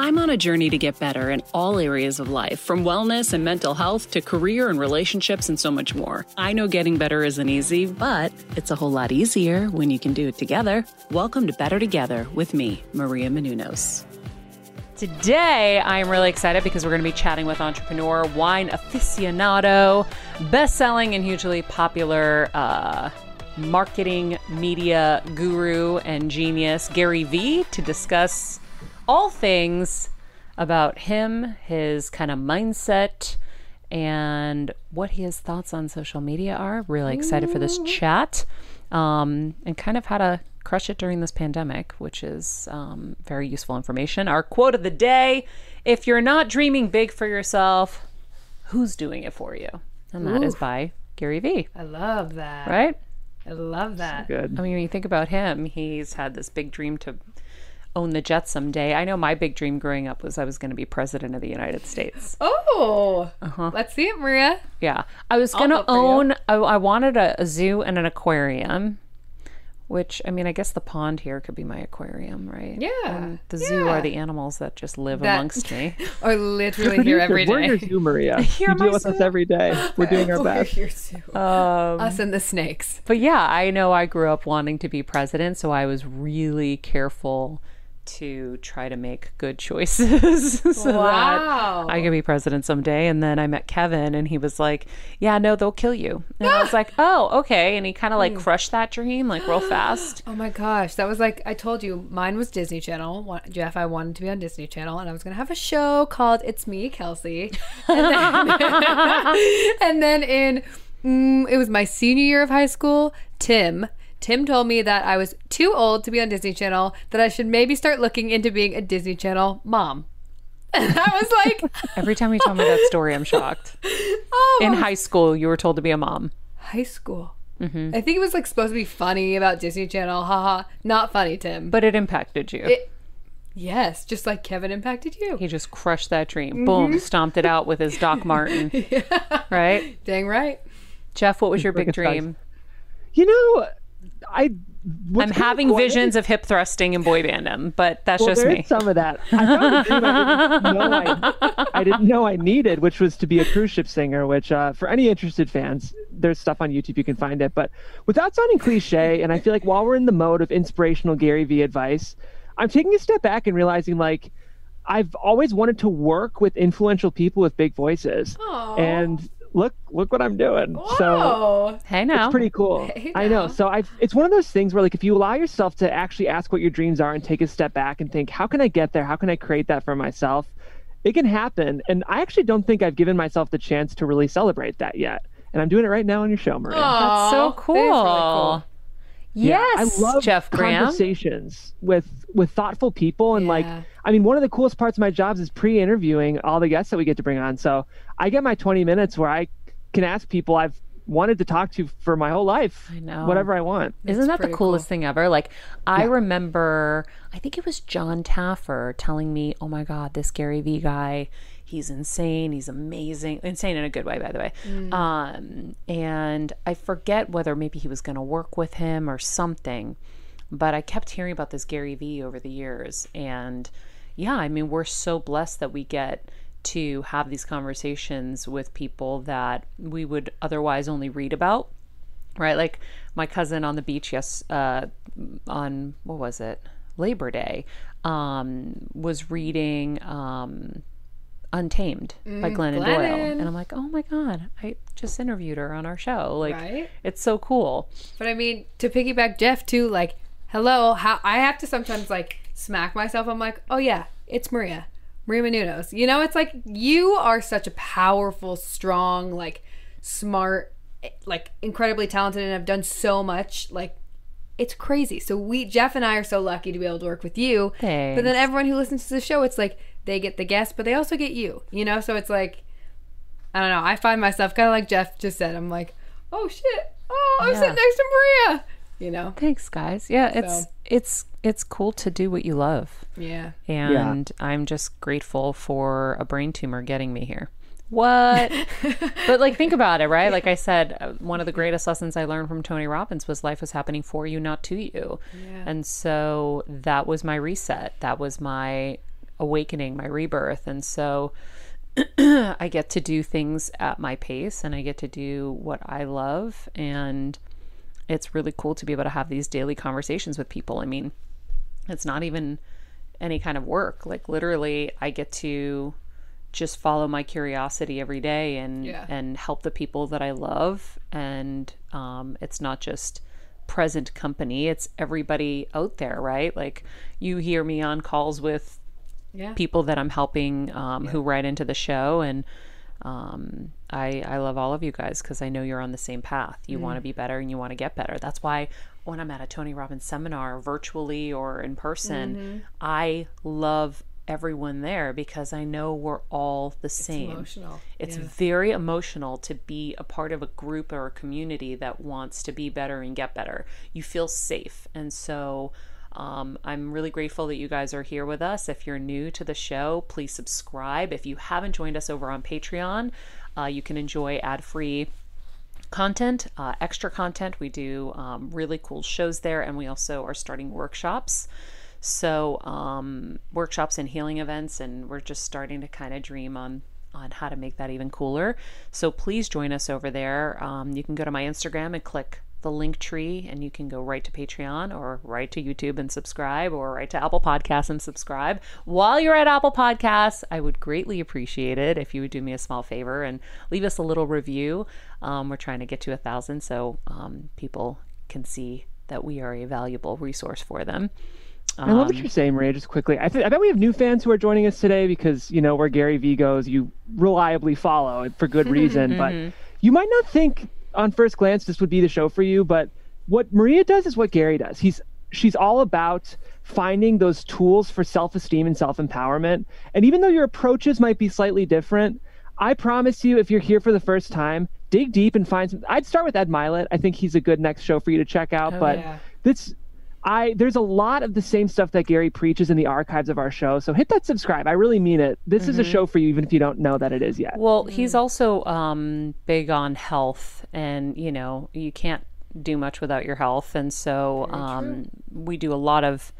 I'm on a journey to get better in all areas of life, from wellness and mental health to career and relationships and so much more. I know getting better isn't easy, but it's a whole lot easier when you can do it together. Welcome to Better Together with me, Maria Menounos. Today, I am really excited because we're going to be chatting with entrepreneur, wine aficionado, best selling and hugely popular uh, marketing media guru and genius, Gary Vee, to discuss all things about him, his kind of mindset, and what his thoughts on social media are. Really excited for this chat um, and kind of how to crush it during this pandemic, which is um, very useful information. Our quote of the day if you're not dreaming big for yourself, who's doing it for you? And that is Ooh. by Gary Vee, I love that. right? I love that. Good. I mean, when you think about him, he's had this big dream to own the Jets someday. I know my big dream growing up was I was going to be president of the United States. Oh, Uh-huh. let's see it, Maria. Yeah, I was going to vote for you. own. I, I wanted a, a zoo and an aquarium. Which I mean, I guess the pond here could be my aquarium, right? Yeah, And the zoo yeah. are the animals that just live That- amongst me. Or literally here every day. We're your zoo, Maria. You're you deal with us every day. We're doing our best. We're best. here too. Um, Us and the snakes. But yeah, I know I grew up wanting to be president, so I was really careful to try to make good choices so Wow. that I could be president someday. And then I met Kevin, and he was like, "Yeah, no, they'll kill you." And I was like, "Oh, okay." And he kind of like crushed that dream like real fast. Oh my gosh, that was like I told you. Mine was Disney Channel. Jeff, I wanted to be on Disney Channel, and I was gonna have a show called "It's Me, Kelsey." And then, and then in mm, it was my senior year of high school. Tim. Tim told me that I was too old to be on Disney Channel. That I should maybe start looking into being a Disney Channel mom. And I was like, Every time you tell me that story, I'm shocked. "Oh, In high school, you were told to be a mom. high school." I think it was like supposed to be funny about Disney Channel. Haha, not funny, Tim. But it impacted you. It- yes, just like Kevin impacted you. he just crushed that dream. Mm-hmm. Boom, stomped it out with his Doc Marten. Right? Dang right. Jeff, what was your big Like a size- dream? You know, I. I'm having visions of hip thrusting and boy bandom, but that's Well, just me. some of that. I found a dream I didn't, know I, I didn't know I needed, which was to be a cruise ship singer. Which, uh, for any interested fans, there's stuff on YouTube you can find it. But without sounding cliche, and I feel like while we're in the mode of inspirational Gary Vee advice, I'm taking a step back and realizing like I've always wanted to work with influential people with big voices. Aw. And look look what I'm doing. So Whoa. Hey now. it's pretty cool. Hey, I know. So I it's one of those things where like if you allow yourself to actually ask what your dreams are and take a step back and think, how can I get there? How can I create that for myself? It can happen. And I actually don't think I've given myself the chance to really celebrate that yet. And I'm doing it right now on your show, Maria. That's so cool. that is really cool. Yeah, Yes, I love Jeff Graham. conversations with with thoughtful people and like I mean one of the coolest parts of my jobs is pre-interviewing all the guests that we get to bring on. So I get my 20 minutes where I can ask people I've wanted to talk to for my whole life. I know. Whatever I want. Isn't that the coolest cool. thing ever? Like, I remember, I think it was Jon Taffer telling me, oh my God, this Gary Vee guy, he's insane. He's amazing. Insane in a good way, by the way. Um, and I forget whether maybe he was going to work with him or something, but I kept hearing about this Gary Vee over the years. And yeah, I mean, we're so blessed that we get to have these conversations with people that we would otherwise only read about right like my cousin on the beach yes uh on what was it labor day um was reading um untamed by mm, glennon, doyle and i'm like oh my god i just interviewed her on our show like Right? it's so cool But I mean, to piggyback Jeff too, like, hello, how I have to sometimes like smack myself. I'm like, oh yeah, it's Maria, Maria Menounos. You know, it's like you are such a powerful, strong, like smart, like incredibly talented, and have done so much. Like, it's crazy. So we, Jeff and I, are so lucky to be able to work with you. But then everyone who listens to the show, it's like they get the guest, but they also get you. You know, so it's like. I don't know. I find myself kind of like Jeff just said. I'm like, oh shit. Oh, I'm Yeah. sitting next to Maria. You know? thanks guys yeah it's So. it's it's cool to do what you love Yeah. and I'm just grateful for a brain tumor getting me here. What? but like, think about it, right? Like I said, uh, one of the greatest lessons I learned from Tony Robbins was life was happening for you, not to you. Yeah. And so that was my reset. That was my awakening, my rebirth. And so I get to do things at my pace and I get to do what I love. And it's really cool to be able to have these daily conversations with people. I mean, it's not even any kind of work. Like literally, I get to just follow my curiosity every day and Yeah. and help the people that I love. And um, it's not just present company; it's everybody out there, right? Like you hear me on calls with Yeah. people that I'm helping um, who write into the show and um, I, I love all of you guys because I know you're on the same path. You want to be better and you want to get better. That's why when I'm at a Tony Robbins seminar, virtually or in person, I love everyone there because I know we're all the same. Emotional. It's Yeah. very emotional to be a part of a group or a community that wants to be better and get better. You feel safe. And so um, I'm really grateful that you guys are here with us. If you're new to the show, please subscribe. If you haven't joined us over on Patreon, uh, you can enjoy ad free content, uh, extra content. We do um, really cool shows there, and we also are starting workshops. So um, workshops and healing events, and we're just starting to kind of dream on on how to make that even cooler. So please join us over there. Um, you can go to my Instagram and click the link tree, and you can go right to Patreon or right to YouTube and subscribe, or right to Apple Podcasts and subscribe. While you're at Apple Podcasts, I would greatly appreciate it if you would do me a small favor and leave us a little review. Um, we're trying to get to a thousand, so um, people can see that we are a valuable resource for them. I love what you're saying, Maria. Just quickly, I, th- I bet we have new fans who are joining us today because you know where Gary Vee goes, you reliably follow for good reason. but you might not think on first glance this would be the show for you, but what Maria does is what Gary does. He's she's all about finding those tools for self-esteem and self-empowerment. And even though your approaches might be slightly different, I promise you, if you're here for the first time, dig deep and find some. I'd start with Ed Mylett. I think he's a good next show for you to check out. Oh, but yeah. this I there's a lot of the same stuff that Gary preaches in the archives of our show. So hit that subscribe. I really mean it. This is a show for you, even if you don't know that it is yet. Well, he's also um, big on health, and you know, you can't do much without your health, and so um, we do a lot of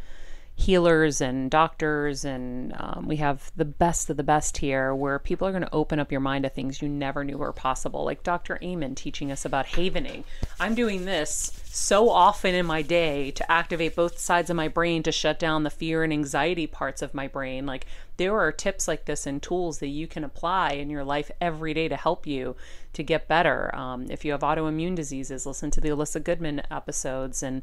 healers and doctors, and um, we have the best of the best here where people are going to open up your mind to things you never knew were possible. Like Dr. Amen teaching us about havening. I'm doing this so often in my day to activate both sides of my brain to shut down the fear and anxiety parts of my brain. Like there are tips like this and tools that you can apply in your life every day to help you to get better. Um, if you have autoimmune diseases, listen to the Alyssa Goodman episodes and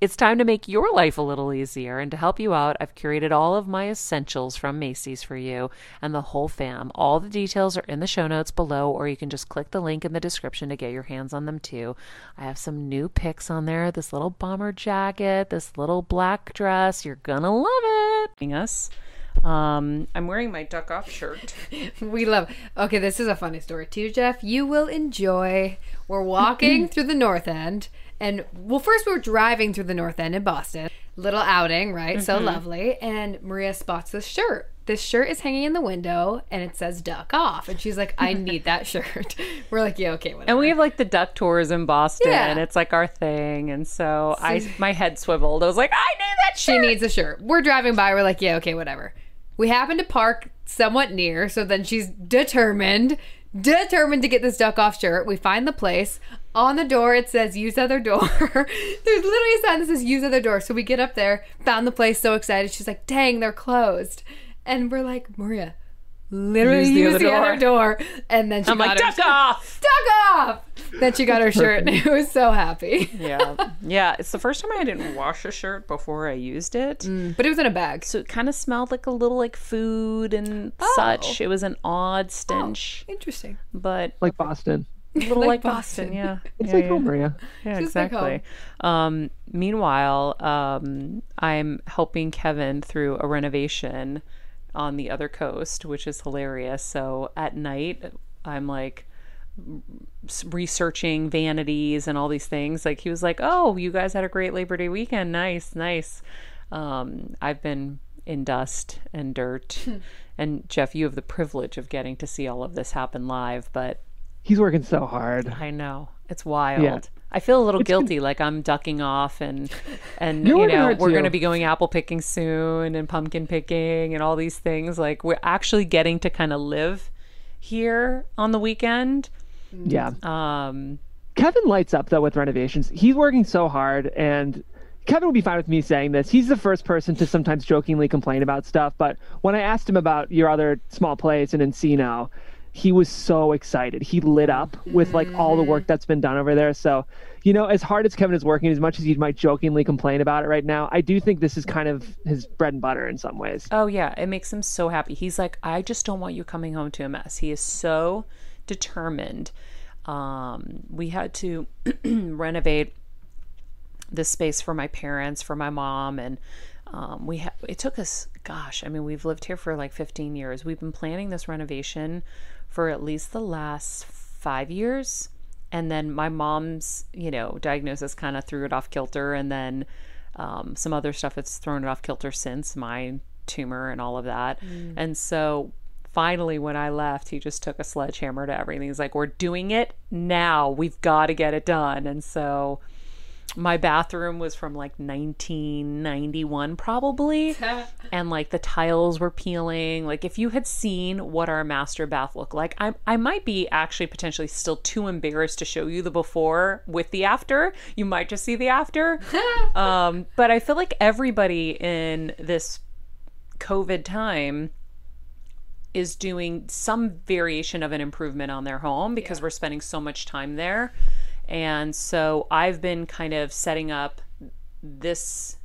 it's time to make your life a little easier. And to help you out, I've curated all of my essentials from Macy's for you and the whole fam. All the details are in the show notes below, or you can just click the link in the description to get your hands on them too. I have some new picks on there this little bomber jacket, this little black dress. You're gonna love it. Us. Um, I'm wearing my duck off shirt. we love. Okay, this is a funny story too, Jeff. You will enjoy. We're walking through the North End, and well, first we were driving through the North End in Boston. Little outing, right? So mm-hmm. lovely. And Maria spots this shirt. This shirt is hanging in the window, and it says "duck off," and she's like, "I need that shirt." We're like, "Yeah, okay, whatever." And we have like the duck tours in Boston. Yeah. It's like our thing. And so I my head swiveled. I was like, I need that shirt. she needs a shirt. We're driving by. We're like, yeah, okay, whatever. We happen to park somewhat near, so then she's determined, determined to get this duck off shirt. We find the place. On the door, it says use other door. There's literally a sign that says use other door. So we get up there, found the place, so excited. She's like, dang, they're closed. And we're like, Maria, literally Use use the the, other other door. And then she I'm got like, her duck off. duck off. Then she got her shirt, and it was so happy. yeah. Yeah. It's the first time I didn't wash a shirt before I used it. Mm, but it was in a bag. So it kind of smelled like a little like food and oh. such. It was an odd oh, stench, Interesting. but Like Boston. A little Like like, Boston. Boston. Yeah. It's yeah, like yeah. home, Maria. Yeah, like exactly. um, meanwhile, um, I'm helping Kevin through a renovation on the other coast, which is hilarious. So at night, I'm like researching vanities and all these things. Like he was like, "Oh, you guys had a great Labor Day weekend. Nice, nice." Um, I've been in dust and dirt, and Jeff, you have the privilege of getting to see all of this happen live, but He's working so hard. I know it's wild. Yeah. I feel a little guilty, like I'm ducking off, and and you know we're going to be going apple picking soon, and pumpkin picking, and all these things. Like we're actually getting to kind of live here on the weekend. Yeah. Um, Kevin lights up though with renovations. He's working so hard, and Kevin will be fine with me saying this. He's the first person to sometimes jokingly complain about stuff, but when I asked him about your other small place in Encino, he was so excited. He lit up with like all the work that's been done over there. So, you know, as hard as Kevin is working, as much as he might jokingly complain about it right now, I do think this is kind of his bread and butter in some ways. oh yeah, it makes him so happy. He's like, I just don't want you coming home to a mess. He is so determined. Um, we had to renovate this space for my parents, for my mom, and um, we ha- it took us, gosh, I mean, we've lived here for like 15 years. We've been planning this renovation for at least the last five years, and then my mom's, you know, diagnosis kind of threw it off kilter, and then um, some other stuff that's thrown it off kilter since my tumor and all of that, and so. Finally, when I left, he just took a sledgehammer to everything. He's like, We're doing it now. We've got to get it done. And so my bathroom was from like 1991 probably. And like the tiles were peeling. Like if you had seen what our master bath looked like i i might be actually potentially still too embarrassed to show you the before with the after. You might just see the after. Um but i feel like everybody in this covid time is doing some variation of an improvement on their home because we're spending so much time there. And so I've been kind of setting up this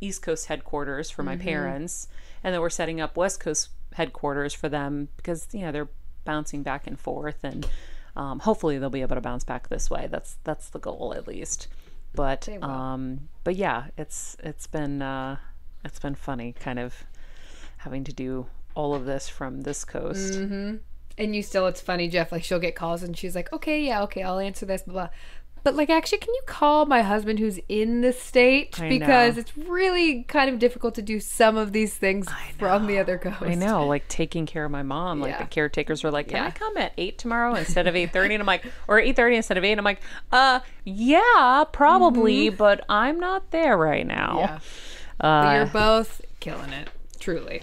East Coast headquarters for my parents, and then we're setting up West Coast headquarters for them because you know they're bouncing back and forth, and um, hopefully they'll be able to bounce back this way. That's that's the goal at least. But um, but yeah, it's it's been uh, it's been funny, kind of having to do all of this from this coast. And you still, it's funny, Jeff. Like she'll get calls and she's like, "Okay, yeah, okay, I'll answer this." Blah. blah. But like, actually, can you call my husband who's in the state I because know. it's really kind of difficult to do some of these things from the other coast. I know, like taking care of my mom. Like Yeah. the caretakers were like, "Can I come at eight tomorrow instead of eight 30? And I'm like, "Or eight thirty instead of 8? I'm like, "Uh, yeah, probably, but I'm not there right now." Yeah. But you're both killing it, truly.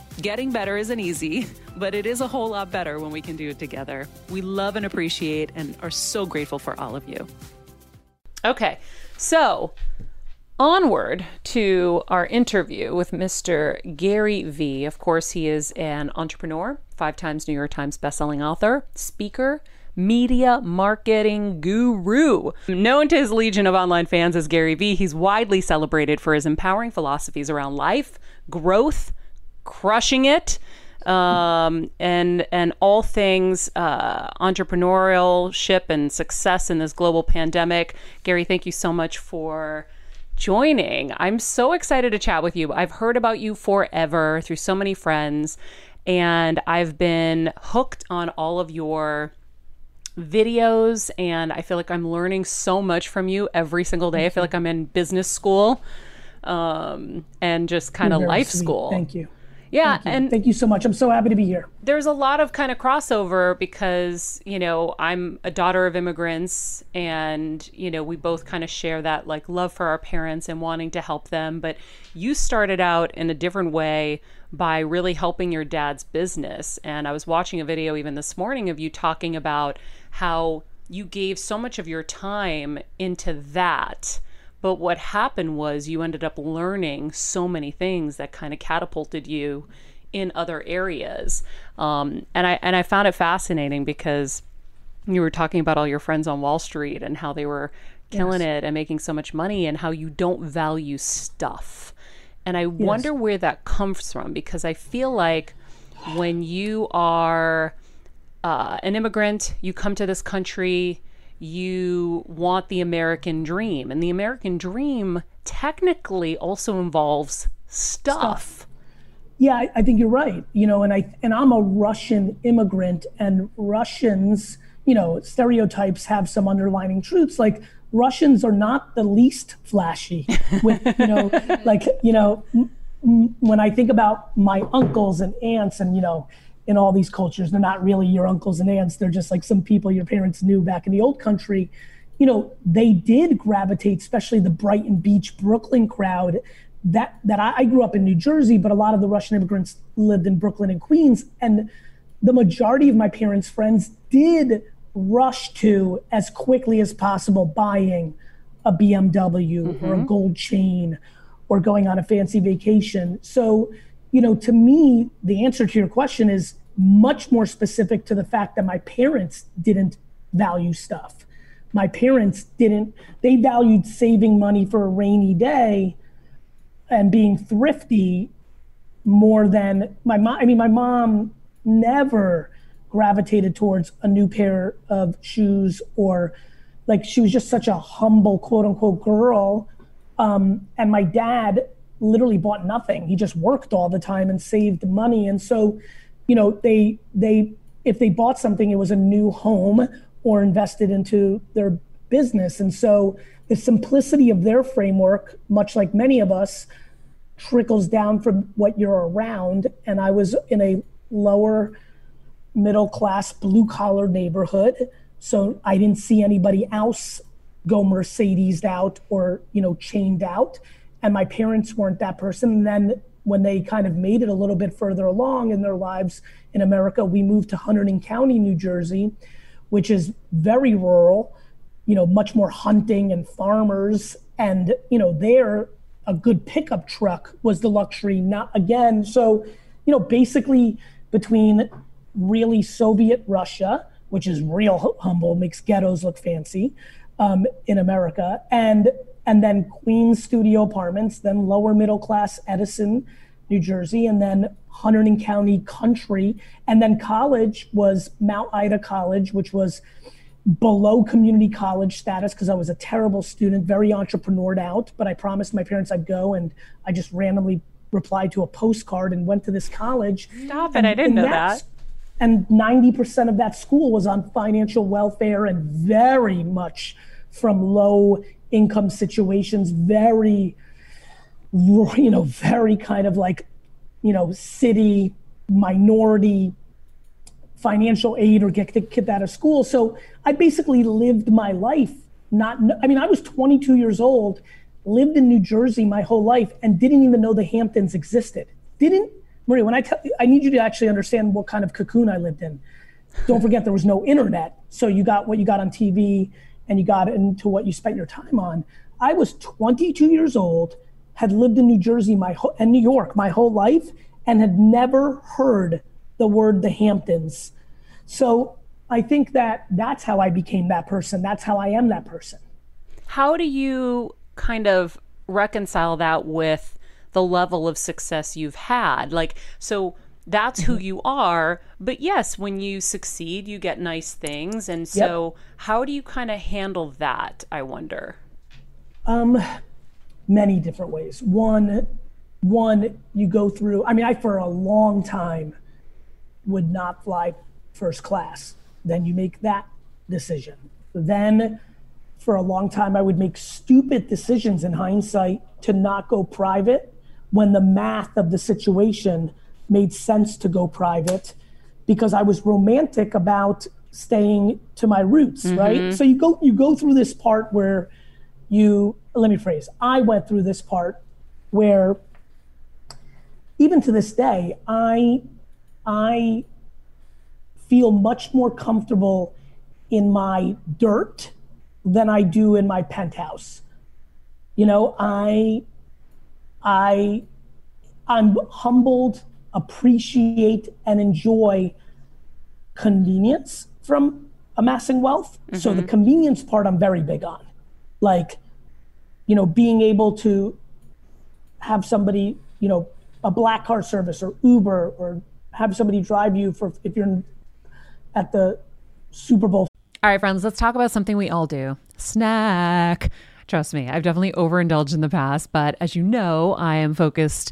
Getting better isn't easy, but it is a whole lot better when we can do it together. We love and appreciate and are so grateful for all of you. Okay, so onward to our interview with Mr. Gary Vee. Of course, he is an entrepreneur, five times New York Times bestselling author, speaker, media marketing guru. Known to his legion of online fans as Gary Vee, he's widely celebrated for his empowering philosophies around life, growth, crushing it. Um, and and all things uh, entrepreneurship and success in this global pandemic. Gary, thank you so much for joining. I'm so excited to chat with you. I've heard about you forever through so many friends, and I've been hooked on all of your videos and I feel like I'm learning so much from you every single day. I feel like I'm in business school um and just kind of life sweet. school. Thank you. Yeah, Thank and Thank you so much. I'm so happy to be here. there's a lot of kind of crossover because you know i'm a daughter of immigrants and you know we both kind of share that like love for our parents and wanting to help them but you started out in a different way by really helping your dad's business and i was watching a video even this morning of you talking about how you gave so much of your time into that but what happened was you ended up learning so many things that kind of catapulted you in other areas. Um, and I and I found it fascinating because you were talking about all your friends on Wall Street and how they were killing it and making so much money and how you don't value stuff. And I wonder where that comes from because I feel like when you are uh, an immigrant, you come to this country, you want the American dream. And the American dream technically also involves stuff. Yeah, I, I think you're right. You know, and I and I'm a Russian immigrant, and Russians, you know, stereotypes have some underlining truths. Like Russians are not the least flashy. With you know, like you know, m- m- when I think about my uncles and aunts, and you know, in all these cultures, they're not really your uncles and aunts. They're just like some people your parents knew back in the old country. You know, they did gravitate, especially the Brighton Beach, Brooklyn crowd. That that I, I grew up in New Jersey, but a lot of the Russian immigrants lived in Brooklyn and Queens, and the majority of my parents' friends did rush to as quickly as possible buying a BMW or a mm-hmm. gold chain or going on a fancy vacation. So, you know, to me, the answer to your question is much more specific to the fact that my parents didn't value stuff. My parents didn't, they valued saving money for a rainy day and being thrifty more than my mom. I mean, my mom never gravitated towards a new pair of shoes or like she was just such a humble quote unquote girl. Um, and my dad literally bought nothing. He just worked all the time and saved money. And so, you know, they they if they bought something, it was a new home or invested into their business. And so the simplicity of their framework, much like many of us, trickles down from what you're around. And I was in a lower middle class, blue collar neighborhood. So I didn't see anybody else go Mercedes out or, you know, chained out. And my parents weren't that person. And then when they kind of made it a little bit further along in their lives in America, we moved to Hunterdon County, New Jersey, which is very rural, you know, much more hunting and farmers. And, you know, there, a good pickup truck was the luxury, not again. So, you know, basically between really Soviet Russia, which is real humble, makes ghettos look fancy um, in America, and and then Queens studio apartments, then lower middle class Edison, New Jersey, and then Hunterdon County country, and then college was Mount Ida College, which was below community college status because I was a terrible student, very entrepreneured out, but I promised my parents I'd go and I just randomly replied to a postcard and went to this college. Stop it, I didn't know that. And 90% of that school was on financial welfare and very much from low income situations, very, you know, very kind of like, you know, city minority financial aid or get the kid out of school. So I basically lived my life not, I mean, I was 22 years old, lived in New Jersey my whole life, and didn't even know the Hamptons existed. Didn't, Maria, when I tell I need you to actually understand what kind of cocoon I lived in. Don't forget there was no internet. So you got what you got on TV and you got into what you spent your time on. I was 22 years old, had lived in New Jersey my whole, and New York my whole life, and had never heard the word the Hamptons. So I think that that's how I became that person. That's how I am that person. How do you kind of reconcile that with the level of success you've had? Like, so that's who mm-hmm. you are. But yes, when you succeed, you get nice things. And so, yep. how do you kind of handle that? I wonder. Um, many different ways. One, one, you go through. I mean, I for a long time would not fly first class. Then you make that decision. Then for a long time, I would make stupid decisions in hindsight to not go private when the math of the situation made sense to go private because I was romantic about staying to my roots, mm-hmm. right? So you go you go through this part where you let me phrase. I went through this part where even to this day, I I feel much more comfortable in my dirt than I do in my penthouse. You know, I I I'm humbled, appreciate and enjoy convenience from amassing wealth. Mm-hmm. So the mm-hmm. convenience part I'm very big on. Like, you know, being able to have somebody, you know, a black car service or Uber or have somebody drive you for if you're at the Super Bowl. All right, friends, let's talk about something we all do snack. Trust me, I've definitely overindulged in the past, but as you know, I am focused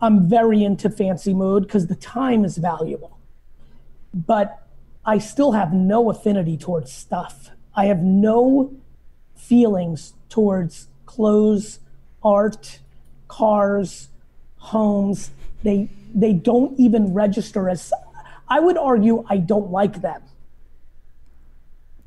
I'm very into fancy mode because the time is valuable. But I still have no affinity towards stuff. I have no feelings towards clothes, art, cars, homes. They they don't even register as I would argue I don't like them.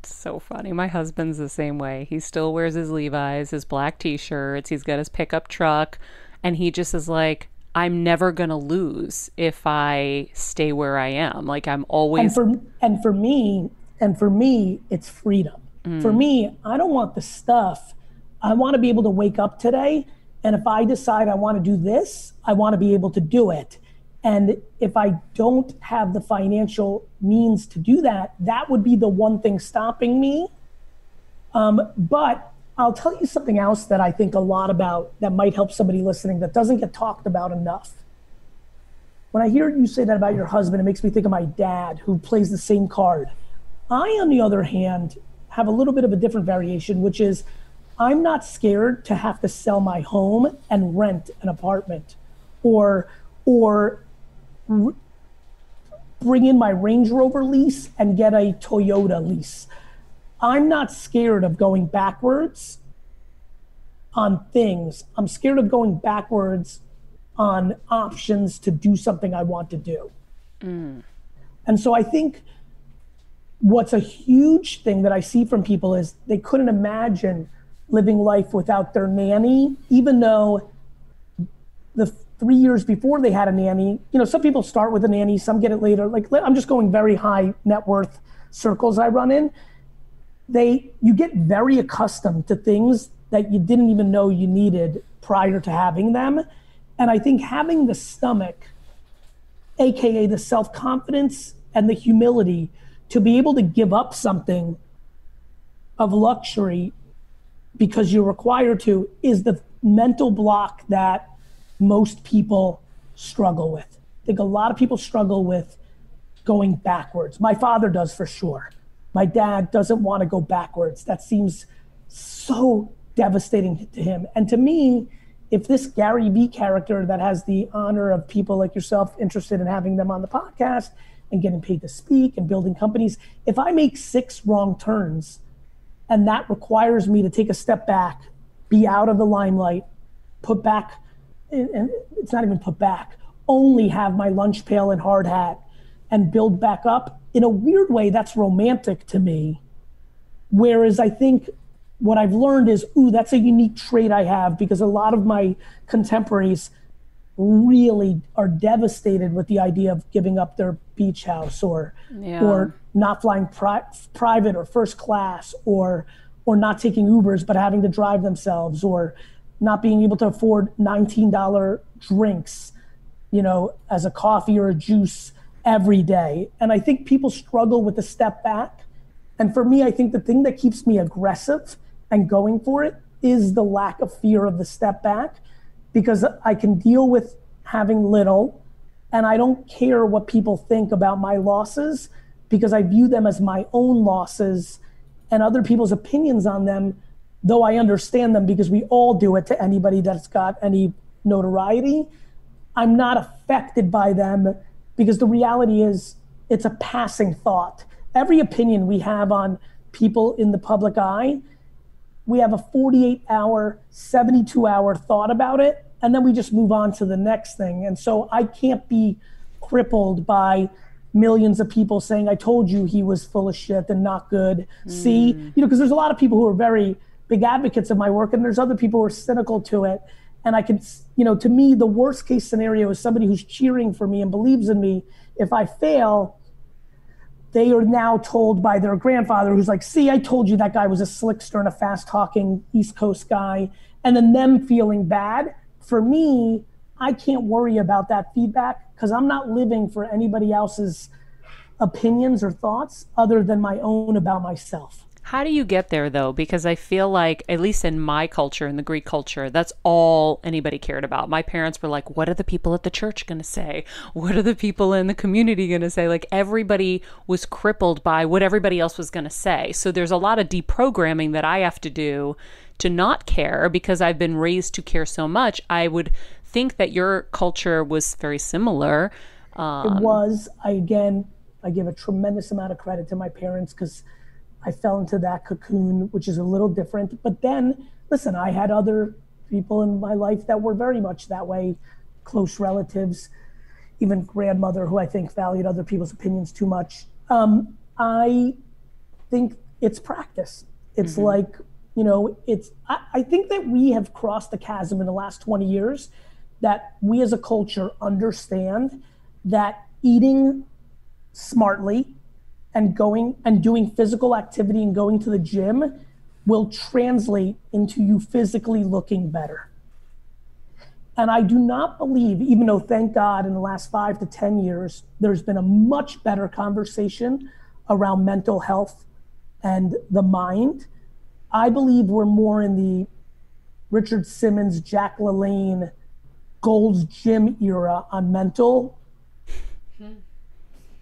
so funny. My husband's the same way. He still wears his Levi's, his black t shirts, he's got his pickup truck, and he just is like, I'm never gonna lose if I stay where I am. Like I'm always and for and for me and for me it's freedom. Mm. For me, I don't want the stuff. I want to be able to wake up today and if I decide I want to do this, I want to be able to do it. And if I don't have the financial means to do that, that would be the one thing stopping me. Um, but I'll tell you something else that I think a lot about that might help somebody listening that doesn't get talked about enough. When I hear you say that about your husband, it makes me think of my dad who plays the same card. I, on the other hand, have a little bit of a different variation, which is I'm not scared to have to sell my home and rent an apartment or or bring in my Range Rover lease and get a Toyota lease. I'm not scared of going backwards on things. I'm scared of going backwards on options to do something I want to do. Mm. And so I think what's a huge thing that I see from people is they couldn't imagine living life without their nanny, even though the three years before they had a nanny, you know, some people start with a nanny, some get it later. Like I'm just going very high net worth circles I run in. They you get very accustomed to things that you didn't even know you needed prior to having them. And I think having the stomach, aka the self-confidence and the humility to be able to give up something of luxury because you're required to is the mental block that most people struggle with. I think a lot of people struggle with going backwards. My father does for sure. My dad doesn't want to go backwards. That seems so devastating to him. And to me, if this Gary Vee character that has the honor of people like yourself interested in having them on the podcast and getting paid to speak and building companies, if I make six wrong turns and that requires me to take a step back, be out of the limelight, put back, and it's not even put back, only have my lunch pail and hard hat and build back up. In a weird way, that's romantic to me. Whereas I think what I've learned is, ooh, that's a unique trait I have because a lot of my contemporaries really are devastated with the idea of giving up their beach house or yeah. or not flying pri- private or first class or or not taking Ubers but having to drive themselves or not being able to afford $19 drinks, you know, as a coffee or a juice every day. And I think people struggle with the step back. And for me, I think the thing that keeps me aggressive and going for it is the lack of fear of the step back because I can deal with having little and I don't care what people think about my losses because I view them as my own losses and other people's opinions on them, though I understand them because we all do it to anybody that's got any notoriety. I'm not affected by them because the reality is it's a passing thought. Every opinion we have on people in the public eye, we have a 48 hour, 72 hour thought about it and then we just move on to the next thing. And so I can't be crippled by millions of people saying, I told you he was full of shit and not good. Mm. See, you know, because there's a lot of people who are very big advocates of my work, and there's other people who are cynical to it. And I can, you know, to me, the worst case scenario is somebody who's cheering for me and believes in me. If I fail, they are now told by their grandfather, who's like, see, I told you that guy was a slickster and a fast talking East Coast guy. And then them feeling bad for me, I can't worry about that feedback because I'm not living for anybody else's opinions or thoughts other than my own about myself. How do you get there though? Because I feel like, at least in my culture, in the Greek culture, that's all anybody cared about. My parents were like, what are the people at the church going to say? What are the people in the community going to say? Like, everybody was crippled by what everybody else was going to say. So there's a lot of deprogramming that I have to do to not care because I've been raised to care so much. I would think that your culture was very similar. Um, it was. I again, I give a tremendous amount of credit to my parents because I fell into that cocoon, which is a little different. But then, listen, I had other people in my life that were very much that way, close relatives, even grandmother who I think valued other people's opinions too much. Um, I think it's practice. It's mm-hmm. like, you know, it's, I, I think that we have crossed the chasm in the last 20 years that we as a culture understand that eating smartly and going and doing physical activity and going to the gym will translate into you physically looking better. And I do not believe, even though thank God in the last five to 10 years, there's been a much better conversation around mental health and the mind. I believe we're more in the Richard Simmons, Jack LaLanne, Gold's Gym era on mental hmm.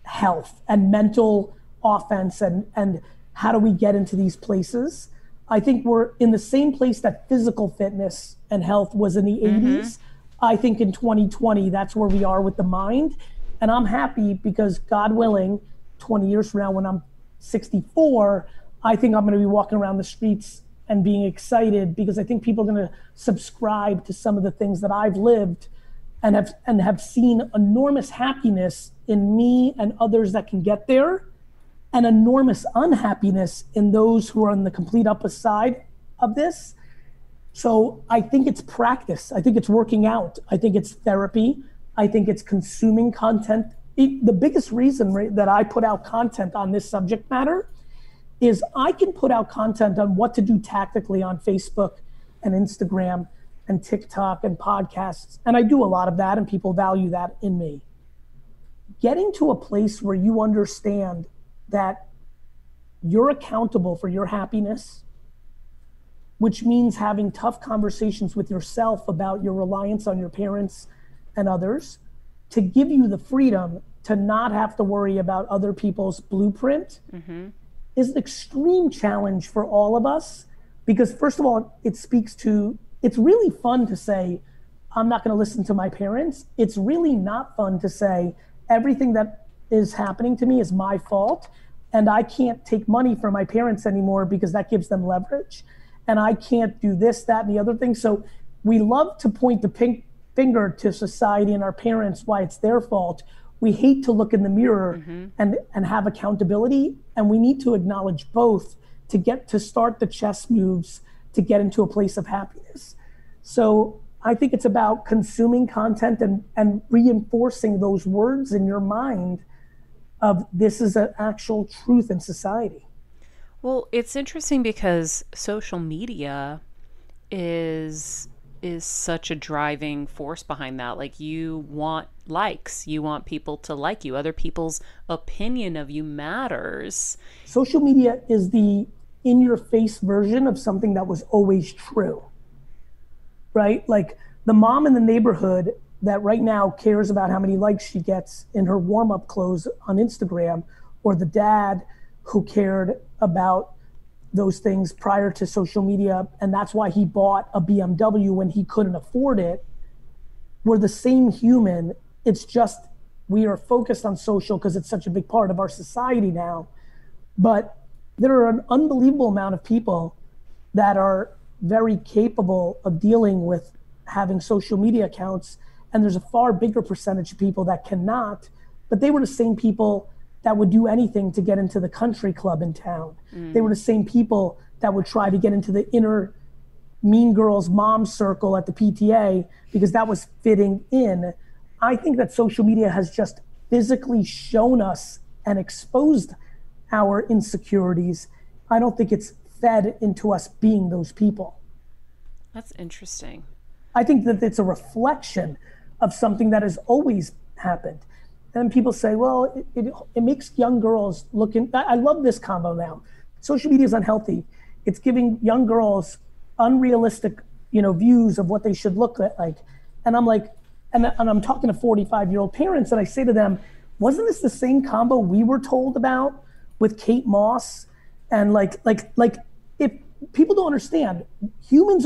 health and mental offense and, and how do we get into these places. I think we're in the same place that physical fitness and health was in the mm-hmm. 80s. I think in 2020, that's where we are with the mind. And I'm happy because, God willing, 20 years from now, when I'm 64, I think I'm going to be walking around the streets and being excited because I think people are going to subscribe to some of the things that I've lived and have and have seen enormous happiness in me and others that can get there and enormous unhappiness in those who are on the complete opposite side of this. So I think it's practice. I think it's working out. I think it's therapy. I think it's consuming content. It, the biggest reason right, that I put out content on this subject matter is I can put out content on what to do tactically on Facebook and Instagram and TikTok and podcasts. And I do a lot of that, and people value that in me. Getting to a place where you understand that you're accountable for your happiness, which means having tough conversations with yourself about your reliance on your parents and others to give you the freedom to not have to worry about other people's blueprint mm-hmm. is an extreme challenge for all of us because first of all it speaks to it's really fun to say i'm not going to listen to my parents it's really not fun to say everything that is happening to me is my fault and I can't take money from my parents anymore because that gives them leverage. And I can't do this, that, and the other thing. So we love to point the pink finger to society and our parents why it's their fault. We hate to look in the mirror mm-hmm. and, and have accountability. And we need to acknowledge both to get to start the chess moves to get into a place of happiness. So I think it's about consuming content and, and reinforcing those words in your mind of this is an actual truth in society. Well, it's interesting because social media is is such a driving force behind that. Like you want likes, you want people to like you. Other people's opinion of you matters. Social media is the in your face version of something that was always true. Right? Like the mom in the neighborhood that right now cares about how many likes she gets in her warm up clothes on Instagram, or the dad who cared about those things prior to social media, and that's why he bought a BMW when he couldn't afford it. We're the same human. It's just we are focused on social because it's such a big part of our society now. But there are an unbelievable amount of people that are very capable of dealing with having social media accounts and there's a far bigger percentage of people that cannot but they were the same people that would do anything to get into the country club in town. Mm. they were the same people that would try to get into the inner mean girls mom circle at the pta because that was fitting in. I think that social media has just physically shown us and exposed our insecurities. I don't think it's fed into us being those people. That's interesting. I think that it's a reflection of something that has always happened. And people say, well, it, it, it makes young girls look in. I, I love this combo now. Social media is unhealthy. It's giving young girls unrealistic, you know, views of what they should look like. And I'm like, and, and I'm talking to 45 year old parents, and I say to them, wasn't this the same combo we were told about with Kate Moss? And like, like, like, if people don't understand, humans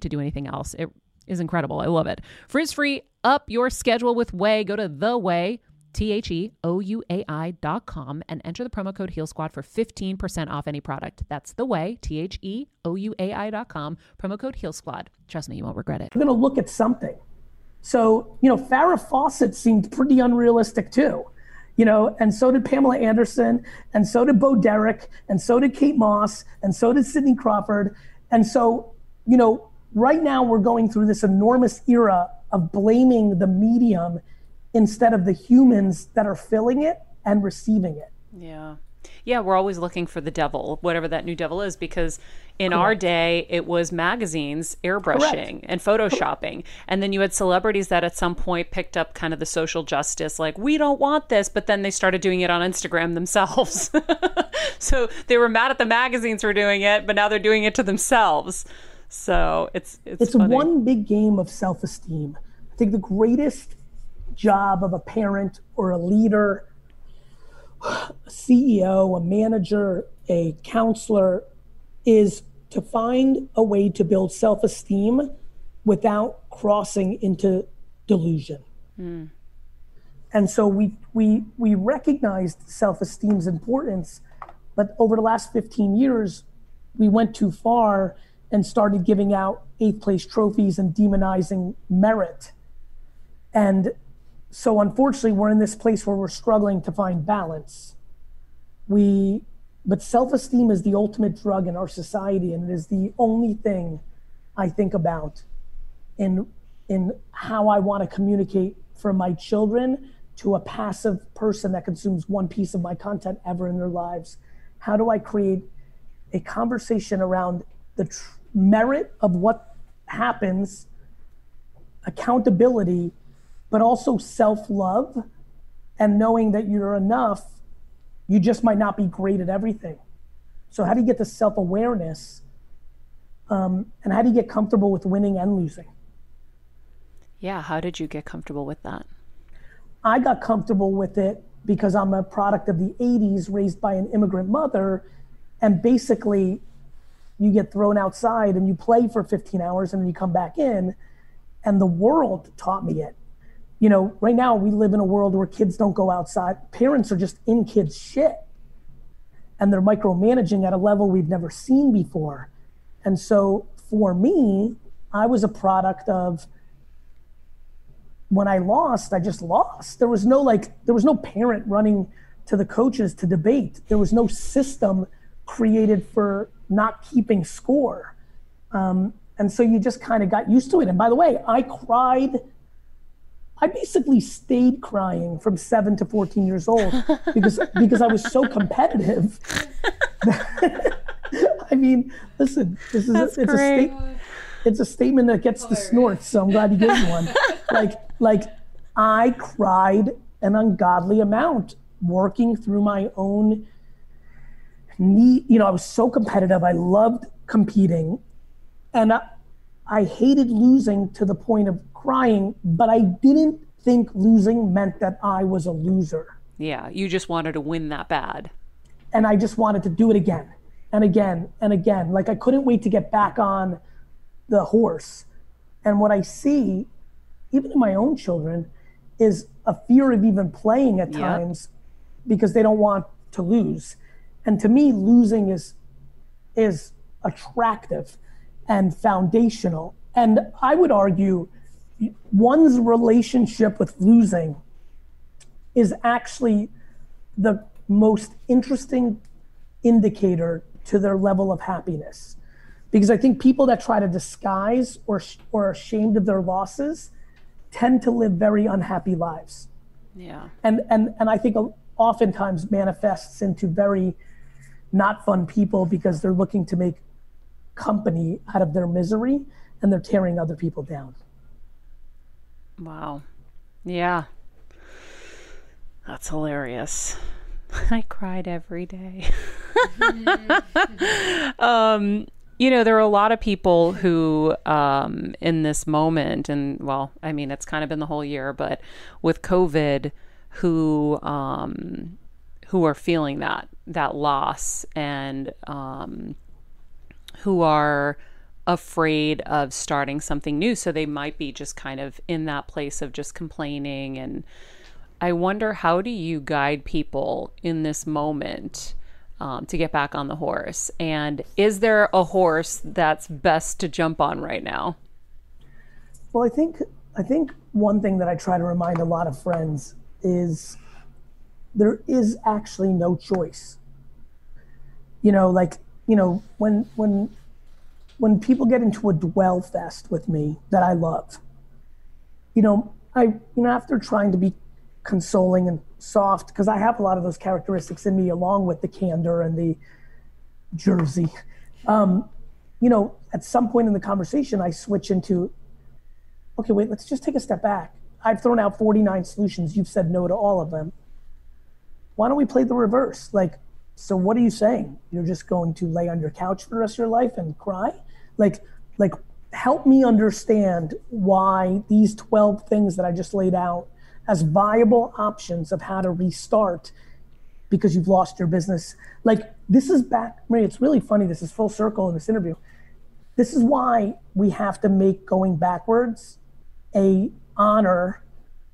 to do anything else. It is incredible. I love it. Frizz free, up your schedule with Ouai. Go to the Ouai. T H E O U A I dot com and enter the promo code Heal Squad for 15% off any product. That's the Ouai, T H E O U A I dot com, promo code Heal Squad. Trust me, you won't regret it. I'm going to look at something. So, you know, Farrah Fawcett seemed pretty unrealistic too. You know, and so did Pamela Anderson, and so did Bo Derek, and so did Kate Moss, and so did Cindy Crawford. And so, you know, right now we're going through this enormous era of blaming the medium instead of the humans that are filling it and receiving it. Yeah. Yeah, we're always looking for the devil, whatever that new devil is, because in Correct. our day it was magazines airbrushing Correct. and photoshopping. And then you had celebrities that at some point picked up kind of the social justice, like, we don't want this, but then they started doing it on Instagram themselves. so they were mad at the magazines for doing it, but now they're doing it to themselves. So it's it's, it's one big game of self esteem. I think the greatest job of a parent or a leader a CEO, a manager, a counselor is to find a way to build self esteem without crossing into delusion. Mm. And so we, we, we recognized self esteem's importance, but over the last 15 years, we went too far and started giving out eighth place trophies and demonizing merit. And so unfortunately we're in this place where we're struggling to find balance we but self-esteem is the ultimate drug in our society and it is the only thing i think about in in how i want to communicate for my children to a passive person that consumes one piece of my content ever in their lives how do i create a conversation around the merit of what happens accountability but also self love and knowing that you're enough. You just might not be great at everything. So, how do you get the self awareness? Um, and how do you get comfortable with winning and losing? Yeah, how did you get comfortable with that? I got comfortable with it because I'm a product of the 80s, raised by an immigrant mother. And basically, you get thrown outside and you play for 15 hours and then you come back in. And the world taught me it you know, right now we live in a world where kids don't go outside. Parents are just in kids' shit. And they're micromanaging at a level we've never seen before. And so for me, I was a product of when I lost, I just lost. There was no like, there was no parent running to the coaches to debate. There was no system created for not keeping score. Um, and so you just kind of got used to it. And by the way, I cried I basically stayed crying from seven to 14 years old because because I was so competitive. I mean, listen, this is a, it's a sta- it's a statement that gets the snorts, so I'm glad you gave me one. like like I cried an ungodly amount working through my own need. You know, I was so competitive. I loved competing, and I, I hated losing to the point of crying, but I didn't think losing meant that I was a loser. Yeah, you just wanted to win that bad. And I just wanted to do it again and again and again. Like I couldn't wait to get back on the horse. And what I see, even in my own children, is a fear of even playing at yep. times because they don't want to lose. And to me, losing is is attractive and foundational. And I would argue one's relationship with losing is actually the most interesting indicator to their level of happiness. Because I think people that try to disguise or, or are ashamed of their losses tend to live very unhappy lives. Yeah. And, and, and I think uh, oftentimes manifests into very not fun people because they're looking to make company out of their misery and they're tearing other people down. Wow. Yeah. That's hilarious. I cried every day. um, you know, there are a lot of people who, um, in this moment, and well, I mean, it's kind of been the whole year, but with COVID, who, um, who are feeling that that loss and um, who are afraid of starting something new. So they might be just kind of in that place of just complaining. And I wonder how do you guide people in this moment um, to get back on the horse? And is there a horse that's best to jump on right now? Well, I think I think one thing that I try to remind a lot of friends is there is actually no choice. You know, like, you know, when when when people get into a dwell fest with me that I love, you know, I you know, after trying to be consoling and soft, because I have a lot of those characteristics in me along with the candor and the jersey. Um, you know, at some point in the conversation I switch into, okay, wait, let's just take a step back. I've thrown out 49 solutions. You've said no to all of them why don't we play the reverse? Like, so what are you saying? You're just going to lay on your couch for the rest of your life and cry? Like, like, help me understand why these 12 things that I just laid out as viable options of how to restart because you've lost your business. Like, this is back, Marie, it's really funny. This is full circle in this interview. This is why we have to make going backwards a honor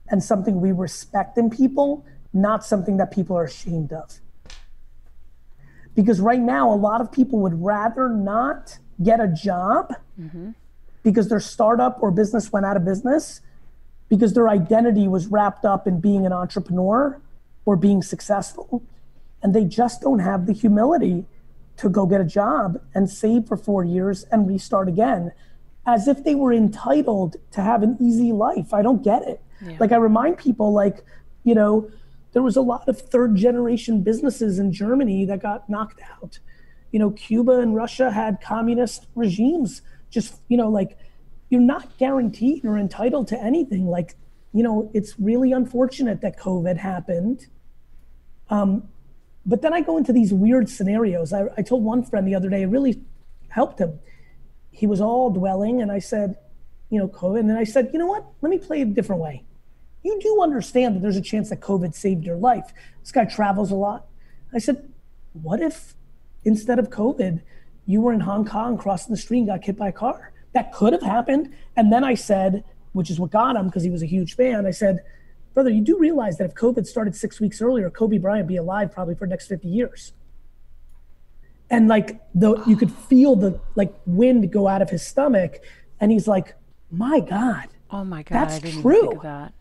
and something we respect in people not something that people are ashamed of. Because right now, a lot of people would rather not get a job mm-hmm. because their startup or business went out of business because their identity was wrapped up in being an entrepreneur or being successful. And they just don't have the humility to go get a job and save for four years and restart again as if they were entitled to have an easy life. I don't get it. Yeah. Like, I remind people, like, you know, there was a lot of third generation businesses in Germany that got knocked out. You know, Cuba and Russia had communist regimes. Just, you know, like you're not guaranteed or entitled to anything. Like, you know, it's really unfortunate that COVID happened. Um, but then I go into these weird scenarios. I, I told one friend the other day, it really helped him. He was all dwelling, and I said, you know, COVID. And then I said, you know what? Let me play a different way you do understand that there's a chance that COVID saved your life. This guy travels a lot. I said, what if instead of COVID, you were in Hong Kong crossing the street and got hit by a car? That could have happened. And then I said, which is what got him because he was a huge fan, I said, brother, you do realize that if COVID started six weeks earlier, Kobe Bryant would be alive probably for the next 50 years. And like the you could feel the like wind go out of his stomach. And he's like, my God. Oh my God. That's true. That.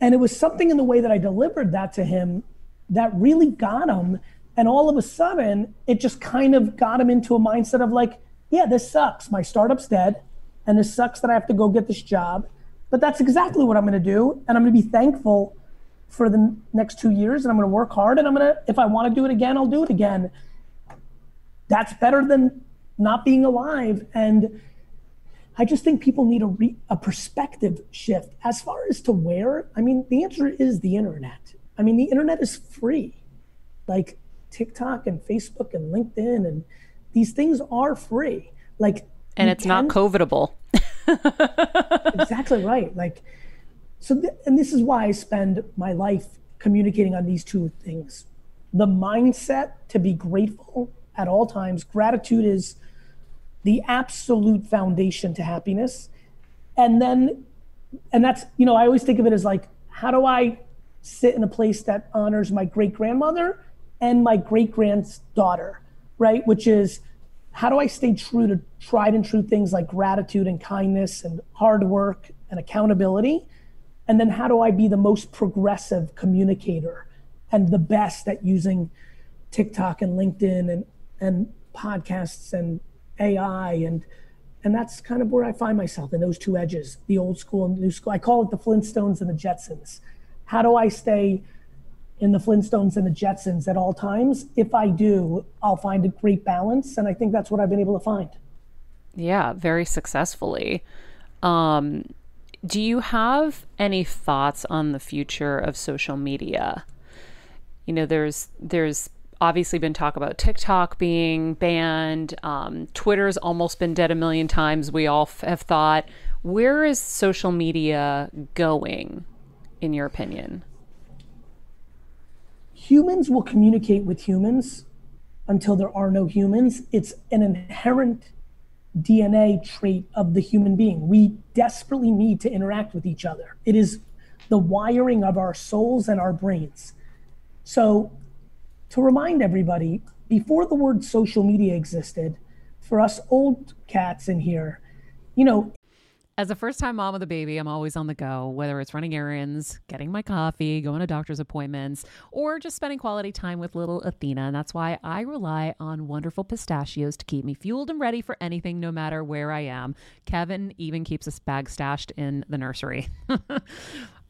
And it was something in the way that I delivered that to him that really got him. And all of a sudden, it just kind of got him into a mindset of like, yeah, this sucks. My startup's dead. And this sucks that I have to go get this job. But that's exactly what I'm going to do. And I'm going to be thankful for the next two years. And I'm going to work hard. And I'm going to, if I want to do it again, I'll do it again. That's better than not being alive. And I just think people need a, re- a perspective shift. As far as to where, I mean, the answer is the internet. I mean, the internet is free. Like TikTok and Facebook and LinkedIn and these things are free. Like, and it's can... not covetable. exactly right. Like, so, th- and this is why I spend my life communicating on these two things the mindset to be grateful at all times. Gratitude is the absolute foundation to happiness. And then, and that's, you know, I always think of it as like, how do I sit in a place that honors my great grandmother and my great granddaughter, right? Which is, how do I stay true to tried and true things like gratitude and kindness and hard work and accountability? And then how do I be the most progressive communicator and the best at using TikTok and LinkedIn and, and podcasts and AI and and that's kind of where I find myself in those two edges, the old school and new school. I call it the Flintstones and the Jetsons. How do I stay in the Flintstones and the Jetsons at all times? If I do, I'll find a great balance, and I think that's what I've been able to find. Yeah, very successfully. Um, do you have any thoughts on the future of social media? You know, there's there's obviously been talk about TikTok being banned. Um, Twitter's almost been dead a million times. We all f- have thought. Where is social media going, in your opinion? Humans will communicate with humans until there are no humans. It's an inherent DNA trait of the human being. We desperately need to interact with each other. It is the wiring of our souls and our brains. So, to remind everybody, before the word social media existed, for us old cats in here, you know, as a first time mom with a baby, I'm always on the go, whether it's running errands, getting my coffee, going to doctor's appointments, or just spending quality time with little Athena. And that's why I rely on wonderful pistachios to keep me fueled and ready for anything, no matter where I am. Kevin even keeps a bag stashed in the nursery.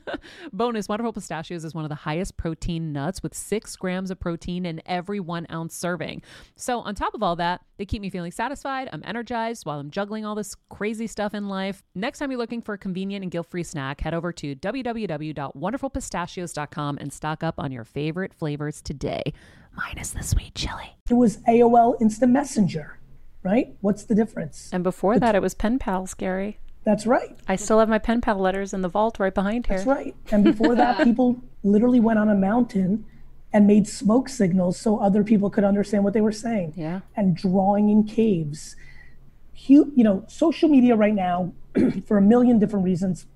Bonus Wonderful Pistachios is one of the highest protein nuts with six grams of protein in every one ounce serving. So, on top of all that, they keep me feeling satisfied. I'm energized while I'm juggling all this crazy stuff in life. Next time you're looking for a convenient and guilt free snack, head over to www.wonderfulpistachios.com and stock up on your favorite flavors today, minus the sweet chili. it was AOL Instant Messenger, right? What's the difference? And before that, it was Pen Pals, Gary. That's right. I still have my pen pal letters in the vault right behind here. That's right. And before that, people literally went on a mountain and made smoke signals so other people could understand what they were saying. Yeah. And drawing in caves. Hu- You know, social media right now, for a million different reasons,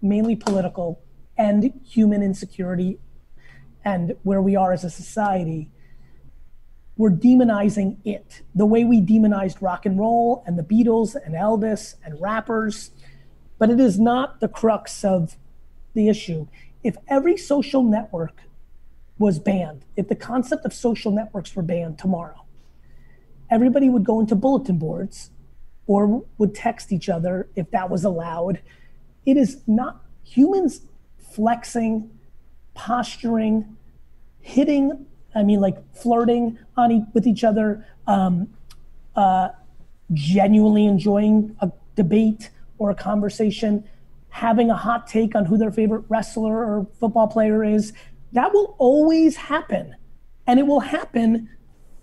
mainly political and human insecurity and where we are as a society, we're demonizing it the way we demonized rock and roll and the Beatles and Elvis and rappers. But it is not the crux of the issue. If every social network was banned, if the concept of social networks were banned tomorrow, everybody would go into bulletin boards or would text each other if that was allowed. It is not humans flexing, posturing, hitting, I mean, like flirting on e- with each other, um, uh, genuinely enjoying a debate or a conversation, having a hot take on who their favorite wrestler or football player is. That will always happen. And it will happen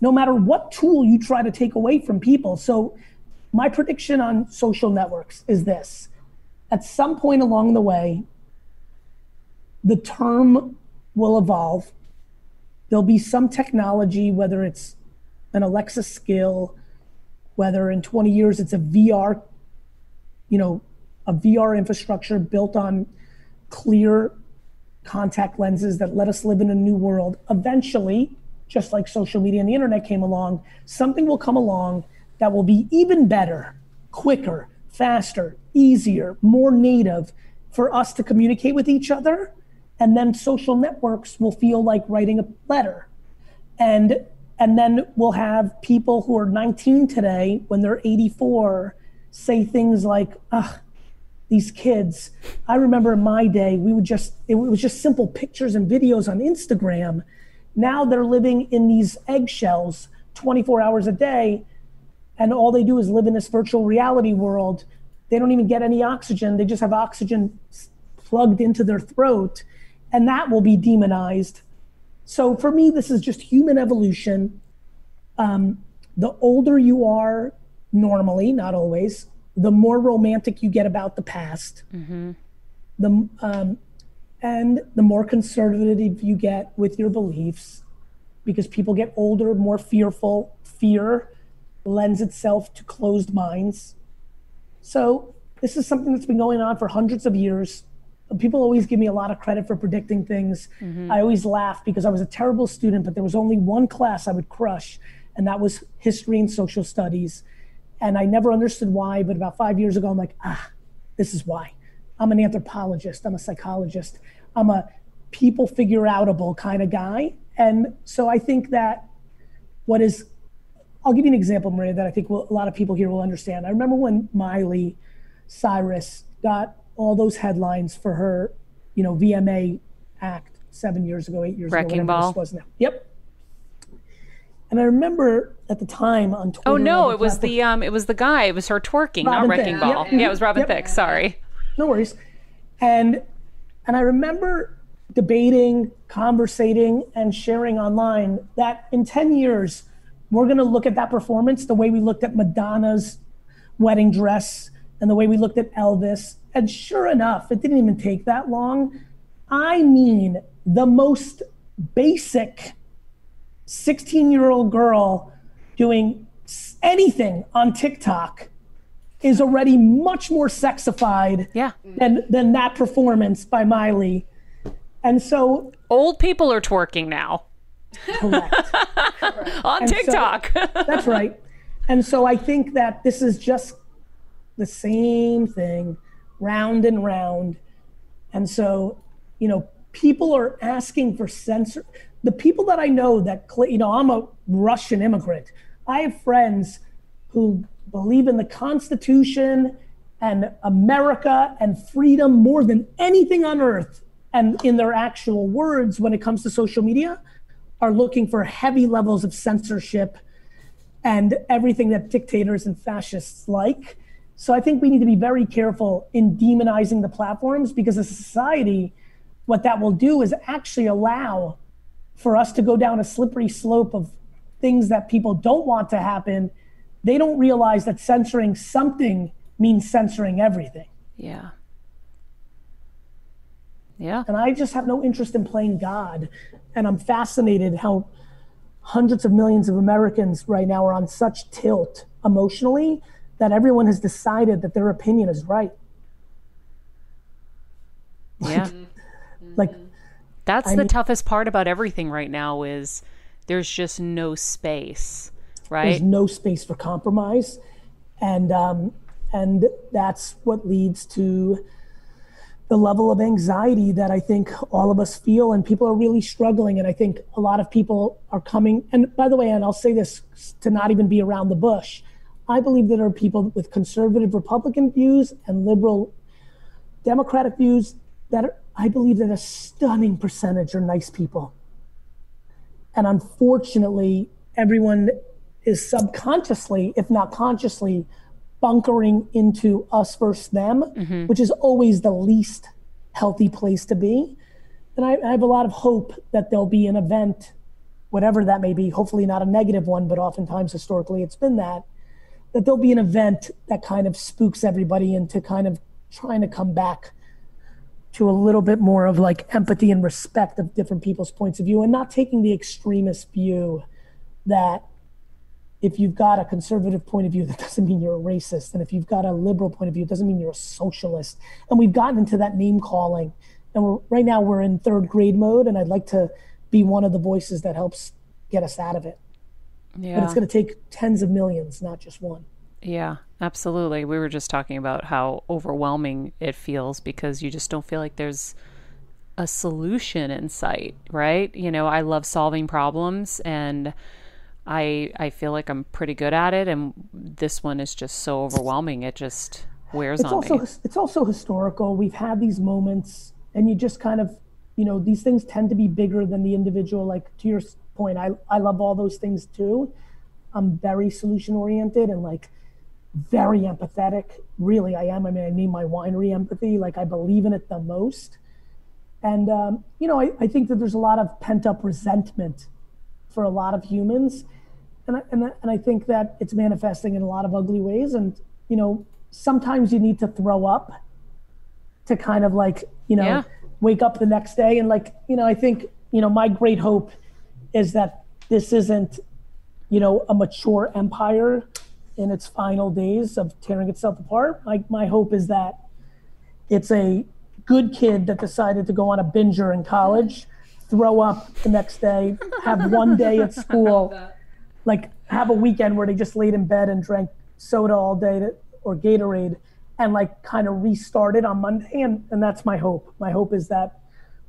no matter what tool you try to take away from people. So, my prediction on social networks is this at some point along the way, the term will evolve. There'll be some technology, whether it's an Alexa skill, whether in 20 years it's a VR, you know, a VR infrastructure built on clear contact lenses that let us live in a new world. Eventually, just like social media and the internet came along, something will come along that will be even better, quicker, faster, easier, more native for us to communicate with each other. And then social networks will feel like writing a letter. And and then we'll have people who are 19 today when they're 84 say things like, ugh, these kids. I remember in my day, we would just, it was just simple pictures and videos on Instagram. Now they're living in these eggshells 24 hours a day, and all they do is live in this virtual reality world. They don't even get any oxygen, they just have oxygen plugged into their throat, and that will be demonized. So for me, this is just human evolution. Um, the older you are, normally, not always, the more romantic you get about the past. The um, and the more conservative you get with your beliefs, because people get older, more fearful. Fear lends itself to closed minds. So this is something that's been going on for hundreds of years. People always give me a lot of credit for predicting things. I always laugh because I was a terrible student, but there was only one class I would crush, and that was history and social studies. And I never understood why, but about five years ago, I'm like, ah, this is why. I'm an anthropologist, I'm a psychologist, I'm a people figure outable kind of guy. and so I think that what is, I'll give you an example, Maria, that I think will, a lot of people here will understand. I remember when Miley Cyrus got all those headlines for her, you know, VMA act seven years ago, eight years Wrecking ago, Ball. this was now. Yep. And I remember at the time on Twitter. Oh no, it was platform- the um, it was the guy. It was her twerking, not Robin wrecking Thicke. ball. Yep. Yeah, it was Robin Yep. Thicke. Sorry. no worries. And and I remember debating, conversating, and sharing online that in 10 years, we're gonna look at that performance the way we looked at Madonna's wedding dress and the way we looked at Elvis. And sure enough, it didn't even take that long. I mean, the most basic 16 year old girl doing anything on TikTok is already much more sexified Yeah. than than that performance by Miley. And so Old people are twerking now correct. on so- TikTok. That's right. And so I think that this is just the same thing, round and round. And so, you know, people are asking for censor. The people that I know that, you know, I'm a Russian immigrant. I have friends who believe in the Constitution and America and freedom more than anything on earth. And in their actual words, when it comes to social media, are looking for heavy levels of censorship and everything that dictators and fascists like. So I think we need to be very careful in demonizing the platforms because as a society, what that will do is actually allow for us to go down a slippery slope of things that people don't want to happen. They don't realize that censoring something means censoring everything. yeah. Yeah. And I just have no interest in playing God. And I'm fascinated how hundreds of millions of Americans right now are on such tilt emotionally that everyone has decided that their opinion is right. Yeah. Like, That's the toughest part about everything right now is there's just no space, right? there's no space for compromise. And, um, and that's what leads to the level of anxiety that I think all of us feel, and people are really struggling. And I think a lot of people are coming. And by the way, and I'll say this to not even be around the bush, I believe that there are people with conservative Republican views and liberal Democratic views that are, I believe that a stunning percentage are nice people. And unfortunately, everyone is subconsciously, if not consciously, bunkering into us versus them, mm-hmm. which is always the least healthy place to be. And I, I have a lot of hope that there'll be an event, whatever that may be, hopefully not a negative one, but oftentimes historically it's been that, that there'll be an event that kind of spooks everybody into kind of trying to come back to a little bit more of like empathy and respect of different people's points of view and not taking the extremist view that if you've got a conservative point of view, that doesn't mean you're a racist. And if you've got a liberal point of view, it doesn't mean you're a socialist. And we've gotten into that name calling. And we're, right now we're in third grade mode. And I'd like to be one of the voices that helps get us out of it. But it's going to take tens of millions, not just one. Yeah, absolutely. We were just talking about how overwhelming it feels because you just don't feel like there's a solution in sight, right? You know, I love solving problems and I I feel like I'm pretty good at it and this one is just so overwhelming. It just wears it's on also me. it's also historical. We've had these moments, and you just kind of, you know, these things tend to be bigger than the individual. Like to your point, I I love all those things too. I'm very solution oriented and like very empathetic. Really, I am. I mean, I need my winery empathy. Like I believe in it the most. And um, you know, I, I think that there's a lot of pent up resentment for a lot of humans, and I, and I, and I think that it's manifesting in a lot of ugly ways. And you know, sometimes you need to throw up to kind of like you know Yeah. wake up the next day. And like you know, I think you know my great hope is that this isn't you know a mature empire in its final days of tearing itself apart. Like my hope is that it's a good kid that decided to go on a binger in college, throw up the next day, have one day at school, like have a weekend where they just laid in bed and drank soda all day to, or Gatorade and like kind of restarted on Monday. And, and that's my hope. My hope is that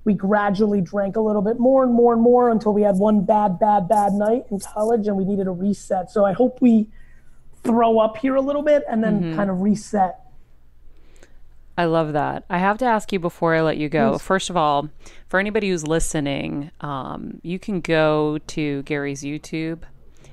we gradually drank a little bit more and more and more until we had one bad, bad, bad night in college and we needed a reset. So I hope we throw up here a little bit and then kind of reset. I love that. I have to ask you before I let you go. First of all, for anybody who's listening, um, you can go to Gary's YouTube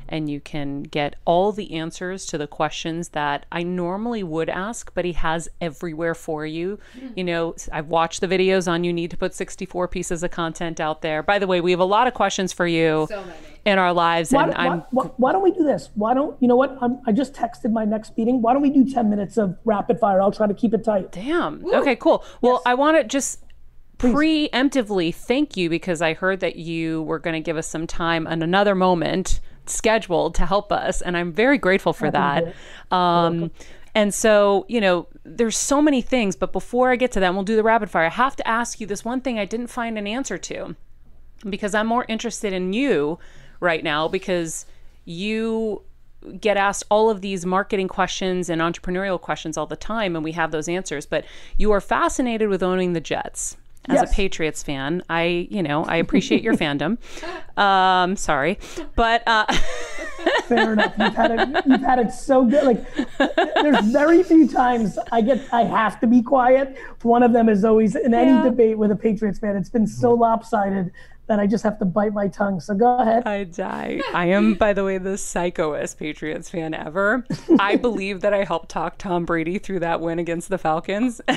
and you can get all the answers to the questions that I normally would ask, but he has everywhere for you. Hmm. You know, I've watched the videos on you need to put 64 pieces of content out there. By the way, we have a lot of questions for you So many. in our lives, Why, and why, I'm why, why don't we do this? Why don't, you know what? I'm, I just texted my next meeting. Why don't we do 10 minutes of rapid fire? I'll try to keep it tight. Damn. Okay, cool. Well, I want to just preemptively thank you because I heard that you were going to give us some time and another moment scheduled to help us, and I'm very grateful for that. Um, and so, you know, there's so many things, but before I get to that, we'll do the rapid fire. I have to ask you this one thing I didn't find an answer to because I'm more interested in you right now because you get asked all of these marketing questions and entrepreneurial questions all the time and we have those answers but you are fascinated with owning the jets as Yes. a patriots fan i you know i appreciate your fandom um sorry but uh Fair enough. You've had it. You've had it so good. Like, there's very few times I get. I have to be quiet. One of them is always in any Yeah. debate with a Patriots fan. It's been so lopsided that I just have to bite my tongue. So go ahead. I die. I am, by the way, the psychoest Patriots fan ever. I believe that I helped talk Tom Brady through that win against the Falcons.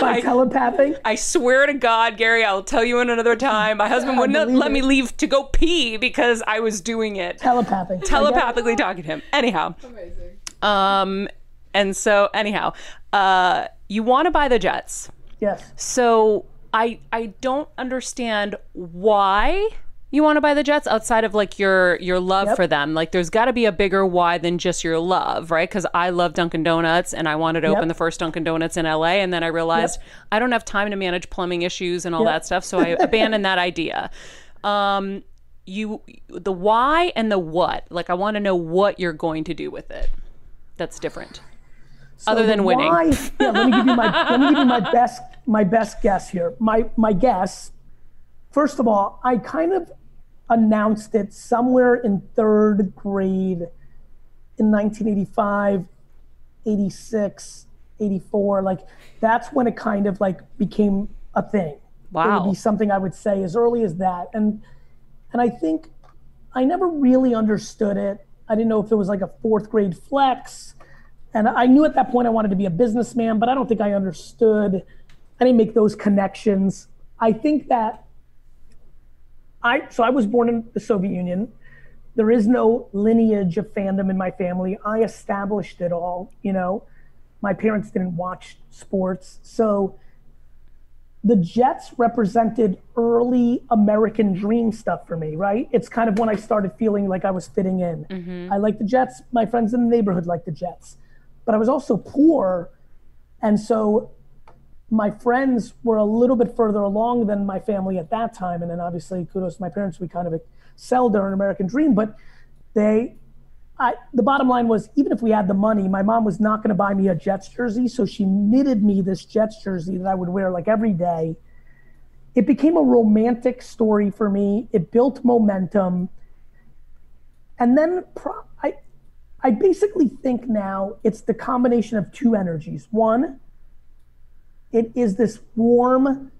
By telepathing. I swear to God, Gary, I'll tell you in another time. My husband wouldn't believe let me leave to go pee because I was doing it Telepathing. I get it. telepathically talking to him. Anyhow, Amazing. um, and so anyhow, uh, you want to buy the Jets. Yes. So I I don't understand why you want to buy the Jets outside of like your your love Yep. for them. Like there's got to be a bigger why than just your love, right? Cuz I love Dunkin Donuts and I wanted to open the first Dunkin Donuts in LA and then I realized I don't have time to manage plumbing issues and all Yep. that stuff, so I abandoned that idea. Um you the why and the what. Like I want to know what you're going to do with it. That's different. So Other than winning. why- yeah, let me give you my let me give you my best my best guess here. My my guess. First of all, I kind of announced it somewhere in third grade in 1985, 86, 84. Like that's when it kind of like became a thing. It Wow. would be something I would say as early as that. And and I think I never really understood it. I didn't know if it was like a fourth grade flex. And I knew at that point I wanted to be a businessman, but I don't think I understood. I didn't make those connections. I think that I so I was born in the Soviet Union. There is no lineage of fandom in my family. I established it all, you know. My parents didn't watch sports. So the Jets represented early American dream stuff for me, right? It's kind of when I started feeling like I was fitting in. Mm-hmm. I like the Jets. My friends in the neighborhood like the Jets. But I was also poor. And so my friends were a little bit further along than my family at that time. And then obviously, kudos to my parents, we kind of excelled our American dream. But they, I, the bottom line was even if we had the money, my mom was not going to buy me a Jets jersey. So she knitted me this Jets jersey that I would wear like every day. It became a romantic story for me. It built momentum. And then pro- I, I basically think now it's the combination of two energies. One, it is this warm,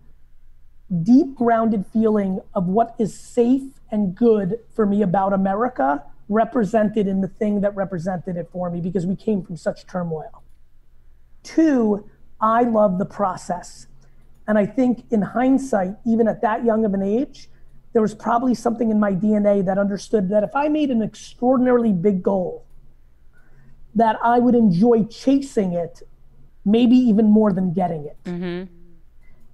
deep grounded feeling of what is safe and good for me about America represented in the thing that represented it for me because we came from such turmoil. Two, I love the process. And I think in hindsight, even at that young of an age, there was probably something in my DNA that understood that if I made an extraordinarily big goal, that I would enjoy chasing it, maybe even more than getting it.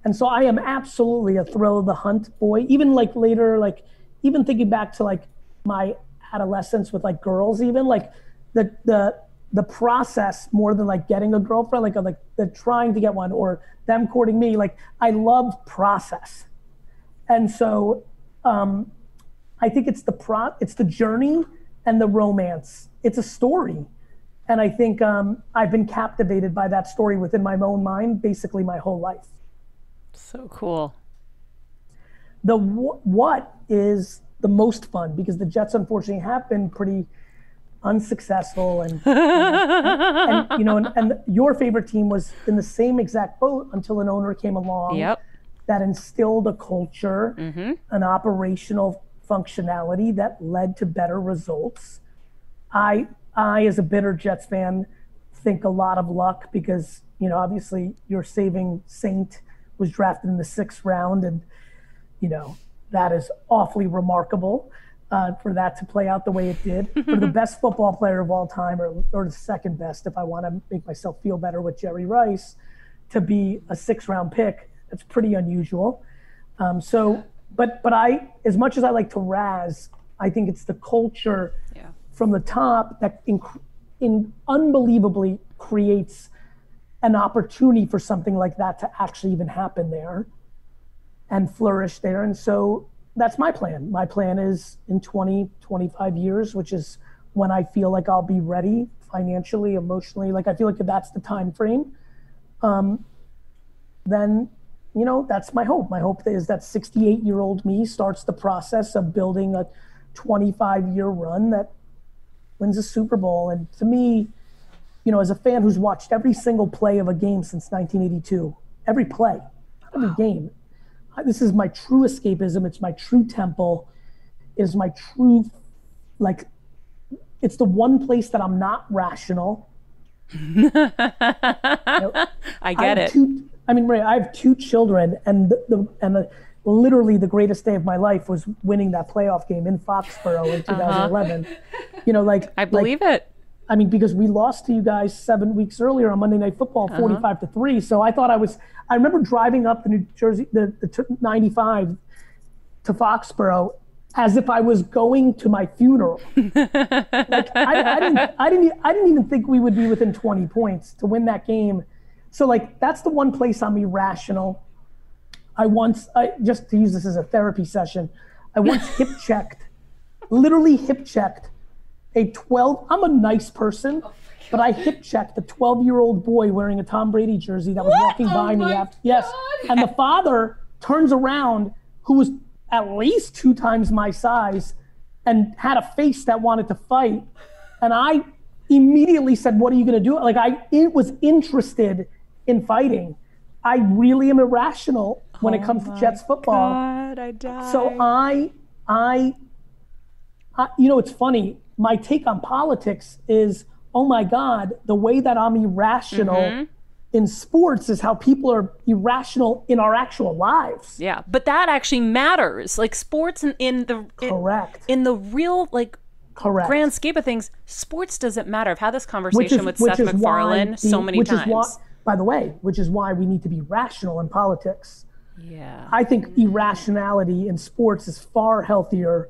And so I am absolutely a thrill of the hunt boy. Even like later, like even thinking back to like my adolescence with like girls, even like the the the process more than like getting a girlfriend, like like the trying to get one or them courting me. Like I love process, and so um, I think it's the pro it's the journey and the romance. It's a story. And I think um, I've been captivated by that story within my own mind basically my whole life. So cool. The wh- what is the most fun because the Jets unfortunately have been pretty unsuccessful and, and, and you know and, and your favorite team was in the same exact boat until an owner came along Yep. that instilled a culture, an operational functionality that led to better results. I, I, as a bitter Jets fan, think a lot of luck because you know obviously your saving Saint was drafted in the sixth round, and you know that is awfully remarkable uh, for that to play out the way it did. for the best football player of all time, or, or the second best, if I want to make myself feel better with Jerry Rice, to be a six round pick, that's pretty unusual. Um, so, but but I, as much as I like to razz, I think it's the culture Yeah. From the top that in, in unbelievably creates an opportunity for something like that to actually even happen there and flourish there. And so that's my plan. My plan is in 20, 25 years, which is when I feel like I'll be ready financially, emotionally. Like I feel like if that's the time frame, um, then you know that's my hope. My hope is that 68 year old me starts the process of building a 25 year run that wins a Super Bowl. And to me, you know, as a fan who's watched every single play of a game since 1982, every play, every game, this is my true escapism. It's my true temple. It is my true, like, it's the one place that I'm not rational. I I get have it. Two, I mean, Ray, I have two children, and the, the and the, literally the greatest day of my life was winning that playoff game in Foxborough in 2011. You know, like Uh-huh. I believe it. I mean, because we lost to you guys seven weeks earlier on Monday Night Football, Uh-huh. 45 to three. So I thought I was. I remember driving up the New Jersey, the, the t- 95 to Foxborough, as if I was going to my funeral. like I, I didn't, I didn't, e, I didn't even think we would be within 20 points to win that game. So like that's the one place I'm irrational. I once, I, just to use this as a therapy session, I once hip checked, literally hip checked a 12 i'm a nice person but i hip checked a 12 year old boy wearing a tom brady jersey that was walking by me after yes. God. and the father turns around who was at least two times my size and had a face that wanted to fight. And i immediately said what are you going to do? Like i it was interested in fighting. I really am irrational when it comes to jets football God, I die. so I, I, I, you know, it's funny. My take on politics is, oh my God, the way that I'm irrational Mm-hmm. in sports is how people are irrational in our actual lives. yeah, but that actually matters. Like sports in, in the in, Correct. in the real like Correct. grand of things, sports doesn't matter. I've had this conversation is, with Seth MacFarlane so the- many which times. Is why, by the way, which is why we need to be rational in politics. Yeah. I think irrationality in sports is far healthier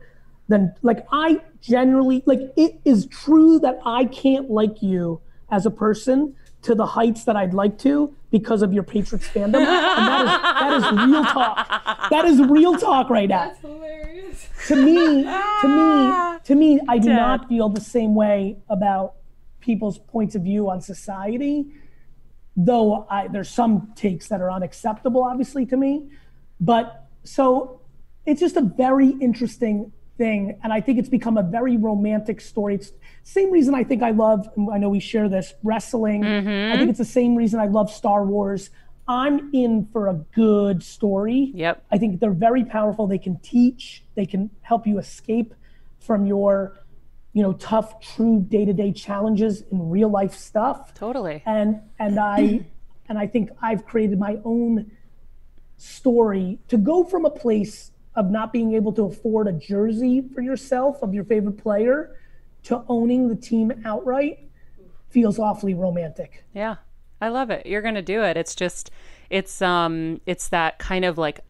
than like I generally like it is true that I can't like you as a person to the heights that I'd like to because of your Patriots fandom. and that is that is real talk. That is real talk right now. That's hilarious. To me, to me, ah. to me, I do not feel the same way about people's points of view on society though I, there's some takes that are unacceptable, obviously, to me. But so it's just a very interesting thing. And I think it's become a very romantic story. It's same reason I think I love, I know we share this, wrestling. I mm-hmm. think it's the same reason I love Star Wars. I'm in for a good story. Yep. I think they're very powerful. They can teach, they can help you escape from your, you know, tough, true day-to-day challenges in real life stuff Totally. and and I and I think I've created my own story to go from a place of not being able to afford a jersey for yourself of your favorite player to owning the team outright feels awfully romantic. Yeah. I love it. You're going to do it. It's just it's um it's that kind of like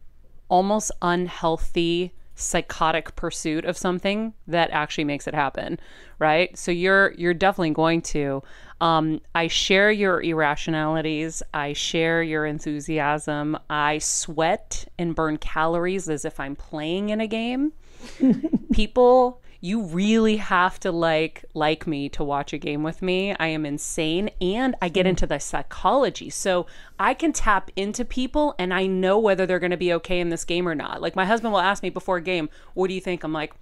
almost unhealthy psychotic pursuit of something that actually makes it happen, right? So you're you're definitely going to um I share your irrationalities, I share your enthusiasm. I sweat and burn calories as if I'm playing in a game. People you really have to like like me to watch a game with me. I am insane and I get hmm. into the psychology. So I can tap into people and I know whether they're going to be okay in this game or not. Like my husband will ask me before a game, "What do you think?" I'm like,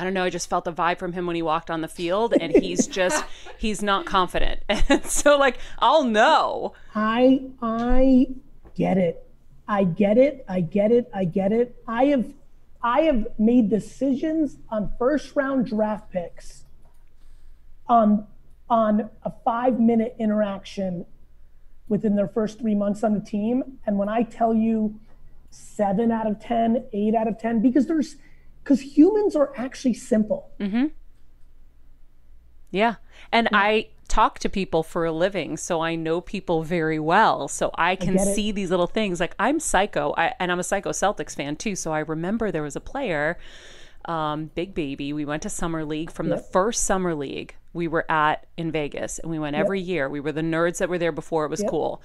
I don't know. I just felt the vibe from him when he walked on the field, and he's just he's not confident. And so, like, I'll know. I I get it. I get it. I get it. I get it. I have I have made decisions on first round draft picks on on a five minute interaction within their first three months on the team. And when I tell you seven out of ten, eight out of 10, because there's because humans are actually simple. Mm-hmm. Yeah. And yeah. I talk to people for a living, so I know people very well. So I can I see these little things. Like I'm psycho, I, and I'm a psycho Celtics fan too. So I remember there was a player, um, Big Baby. We went to summer league from yep. the first summer league we were at in Vegas, and we went yep. every year. We were the nerds that were there before it was yep. cool.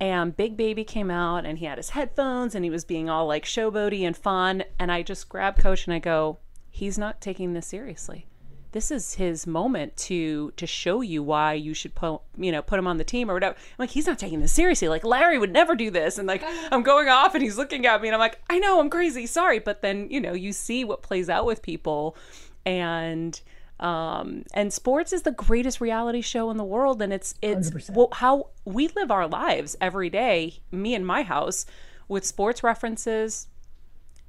And Big Baby came out and he had his headphones and he was being all like showboaty and fun. And I just grab Coach and I go, he's not taking this seriously. This is his moment to to show you why you should put you know put him on the team or whatever. I'm like he's not taking this seriously. Like Larry would never do this. And like I'm going off and he's looking at me and I'm like I know I'm crazy. Sorry, but then you know you see what plays out with people and um, and sports is the greatest reality show in the world, and it's it's well, how we live our lives every day. Me and my house with sports references,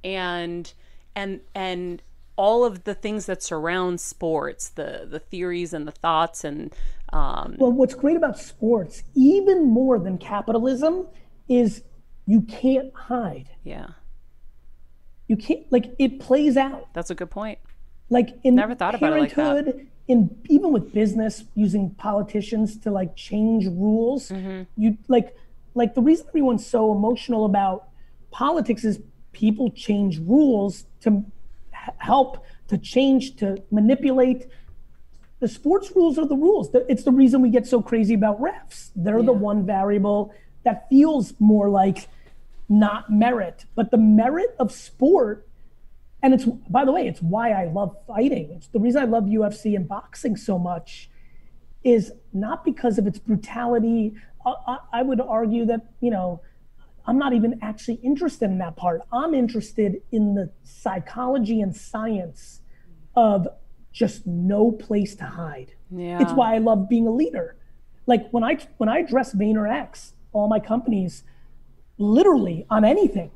and and and all of the things that surround sports, the the theories and the thoughts and um, well, what's great about sports, even more than capitalism, is you can't hide. Yeah. You can't like it plays out. That's a good point. Like in Never thought about it like that. in even with business using politicians to like change rules, mm-hmm. you like like the reason everyone's so emotional about politics is people change rules to help to change to manipulate the sports rules are the rules. It's the reason we get so crazy about refs. They're yeah. the one variable that feels more like not merit. But the merit of sport and it's by the way it's why i love fighting. It's the reason i love ufc and boxing so much is not because of its brutality. I, I, would argue that you know i'm not even actually interested in that part. I'm interested in the psychology and science of just no place to hide. Yeah. it's why i love being a leader. Like when i when i address VaynerX all my companies literally on anything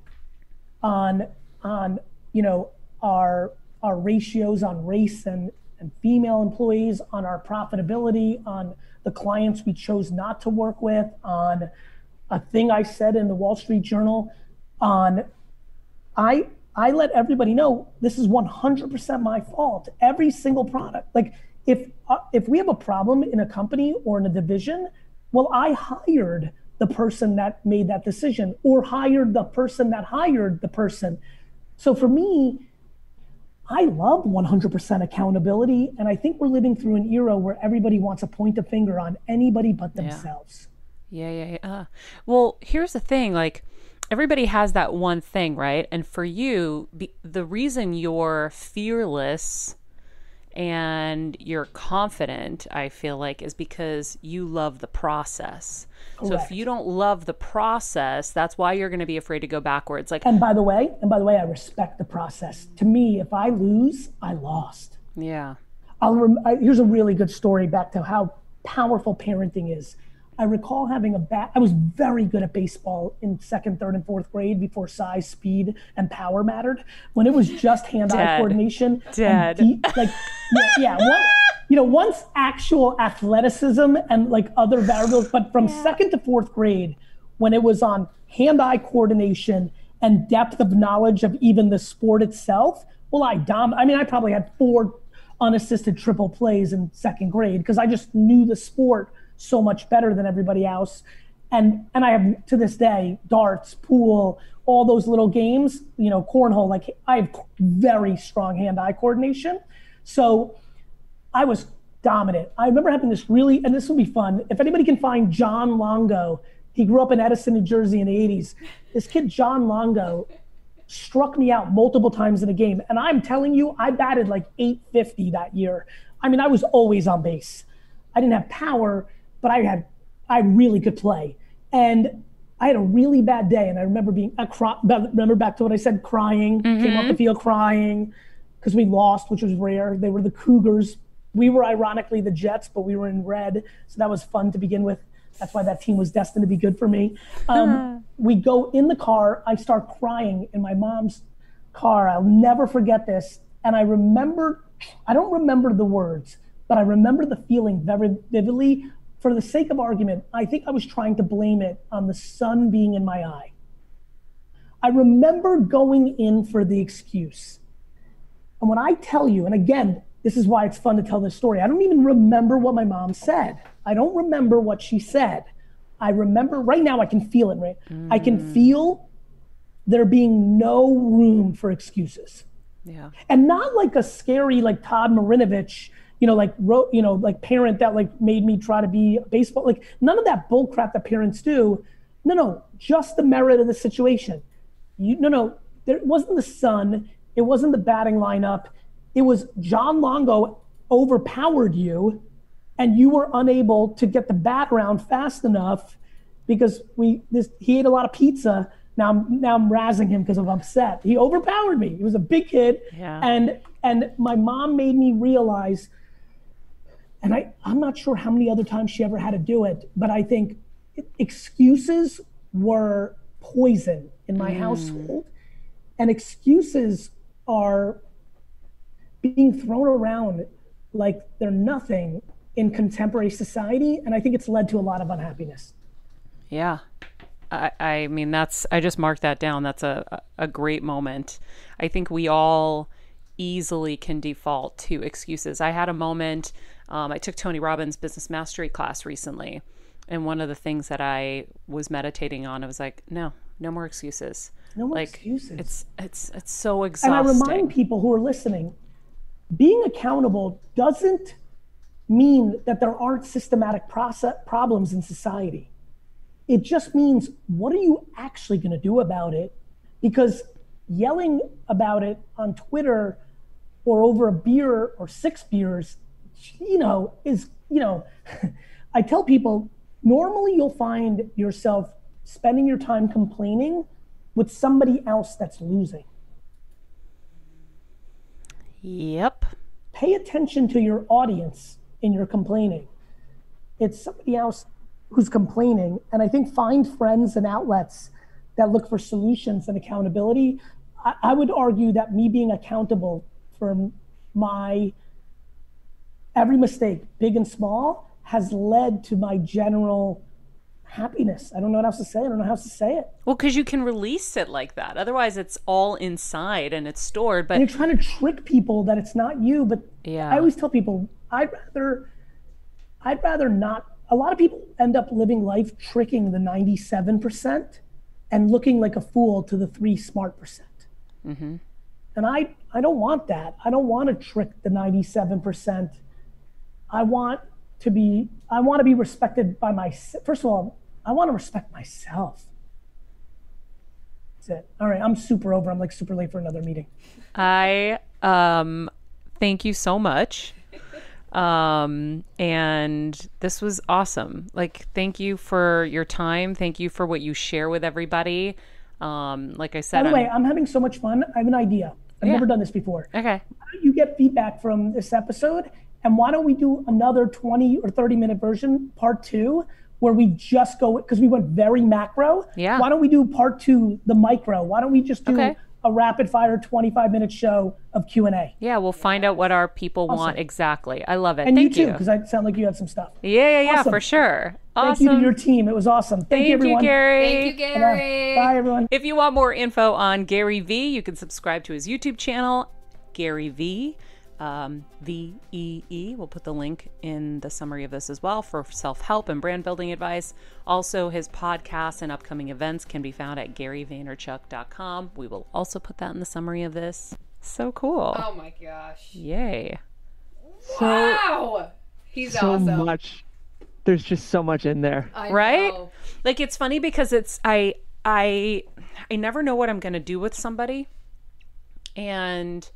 on on you know our our ratios on race and, and female employees, on our profitability, on the clients we chose not to work with, on a thing I said in the Wall Street Journal, on I I let everybody know this is 100% my fault. Every single product. Like if uh, if we have a problem in a company or in a division, well I hired the person that made that decision or hired the person that hired the person. So for me, I love 100% accountability. And I think we're living through an era where everybody wants to point a finger on anybody but themselves. Yeah, yeah, yeah. yeah. Uh, well, here's the thing like, everybody has that one thing, right? And for you, be, the reason you're fearless and you're confident, I feel like, is because you love the process. Correct. So if you don't love the process, that's why you're going to be afraid to go backwards. Like, and by the way, and by the way, I respect the process. To me, if I lose, I lost. Yeah. I'll rem- I, here's a really good story back to how powerful parenting is. I recall having a bat. I was very good at baseball in second, third, and fourth grade before size, speed, and power mattered. When it was just hand-eye coordination, Dead. Deep, like yeah, yeah one, you know, once actual athleticism and like other variables, but from yeah. second to fourth grade, when it was on hand-eye coordination and depth of knowledge of even the sport itself, well, I dom. I mean, I probably had four unassisted triple plays in second grade because I just knew the sport so much better than everybody else. And and I have to this day darts, pool, all those little games, you know, cornhole. Like I have very strong hand-eye coordination, so I was dominant. I remember having this really, and this will be fun. If anybody can find John Longo, he grew up in Edison, New Jersey in the 80s. This kid, John Longo, struck me out multiple times in a game. And I'm telling you, I batted like 850 that year. I mean, I was always on base. I didn't have power, but I had, I really could play. And I had a really bad day. And I remember being, I cry, remember back to what I said, crying, mm-hmm. came off the field crying because we lost, which was rare. They were the Cougars. We were ironically the Jets, but we were in red. So that was fun to begin with. That's why that team was destined to be good for me. Um, we go in the car. I start crying in my mom's car. I'll never forget this. And I remember, I don't remember the words, but I remember the feeling very vividly. For the sake of argument, I think I was trying to blame it on the sun being in my eye. I remember going in for the excuse. And when I tell you, and again, this is why it's fun to tell this story, I don't even remember what my mom said. I don't remember what she said. I remember right now, I can feel it, right? Mm. I can mm. feel there being no room for excuses. Yeah. And not like a scary, like Todd Marinovich, you know, like, wrote, you know, like parent that like made me try to be baseball. Like none of that bull crap that parents do. No, no, just the merit of the situation. You, no, no, there wasn't the sun. It wasn't the batting lineup. It was John Longo overpowered you and you were unable to get the bat around fast enough because we this he ate a lot of pizza. Now I'm now I'm razzing him because I'm upset. He overpowered me. He was a big kid, yeah. and and my mom made me realize. And I I'm not sure how many other times she ever had to do it, but I think excuses were poison in my mm. household, and excuses are being thrown around like they're nothing in contemporary society. And I think it's led to a lot of unhappiness. Yeah. I, I mean, that's, I just marked that down. That's a, a great moment. I think we all easily can default to excuses. I had a moment, um, I took Tony Robbins' business mastery class recently. And one of the things that I was meditating on, I was like, no, no more excuses. No more like, excuses. It's it's it's so exhausting. And I remind people who are listening, being accountable doesn't mean that there aren't systematic process problems in society. It just means what are you actually going to do about it? Because yelling about it on Twitter or over a beer or six beers, you know, is, you know, I tell people normally you'll find yourself spending your time complaining with somebody else that's losing. Yep. Pay attention to your audience in your complaining. It's somebody else who's complaining. And I think find friends and outlets that look for solutions and accountability. I, I would argue that me being accountable for my every mistake, big and small, has led to my general happiness. I don't know what else to say. I don't know how else to say it. Well, because you can release it like that. Otherwise, it's all inside and it's stored. But and you're trying to trick people that it's not you. But yeah, I always tell people I'd rather, I'd rather not. A lot of people end up living life tricking the 97% and looking like a fool to the three smart percent. Mm-hmm. And I, I don't want that. I don't want to trick the 97%. I want to be, I want to be respected by my, first of all, I want to respect myself. That's it. All right. I'm super over. I'm like super late for another meeting. I, um, thank you so much um, and this was awesome. Like, thank you for your time. Thank you for what you share with everybody. Um, like I said, by the I'm, way, I'm having so much fun. I have an idea. I've yeah. never done this before. Okay. you get feedback from this episode? And why don't we do another 20 or 30 minute version, part two, where we just go because we went very macro. Yeah. Why don't we do part two, the micro? Why don't we just do okay a rapid fire 25 minute show of Q&A. Yeah, we'll find out what our people awesome. want exactly. I love it. And Thank you too, because I sound like you had some stuff. Yeah, yeah, yeah, for sure. Awesome. Thank you to your team. It was awesome. Thank, Thank you, everyone. You, Gary. Thank you, Gary. Bye. Bye, everyone. If you want more info on Gary Vee, you can subscribe to his YouTube channel, Gary Vee um, VEE. We'll put the link in the summary of this as well for self help and brand building advice. Also, his podcasts and upcoming events can be found at garyvaynerchuk.com. We will also put that in the summary of this. So cool. Oh my gosh. Yay. Wow. He's so awesome. much. There's just so much in there. I right? Know. Like it's funny because it's I I I never know what I'm going to do with somebody. And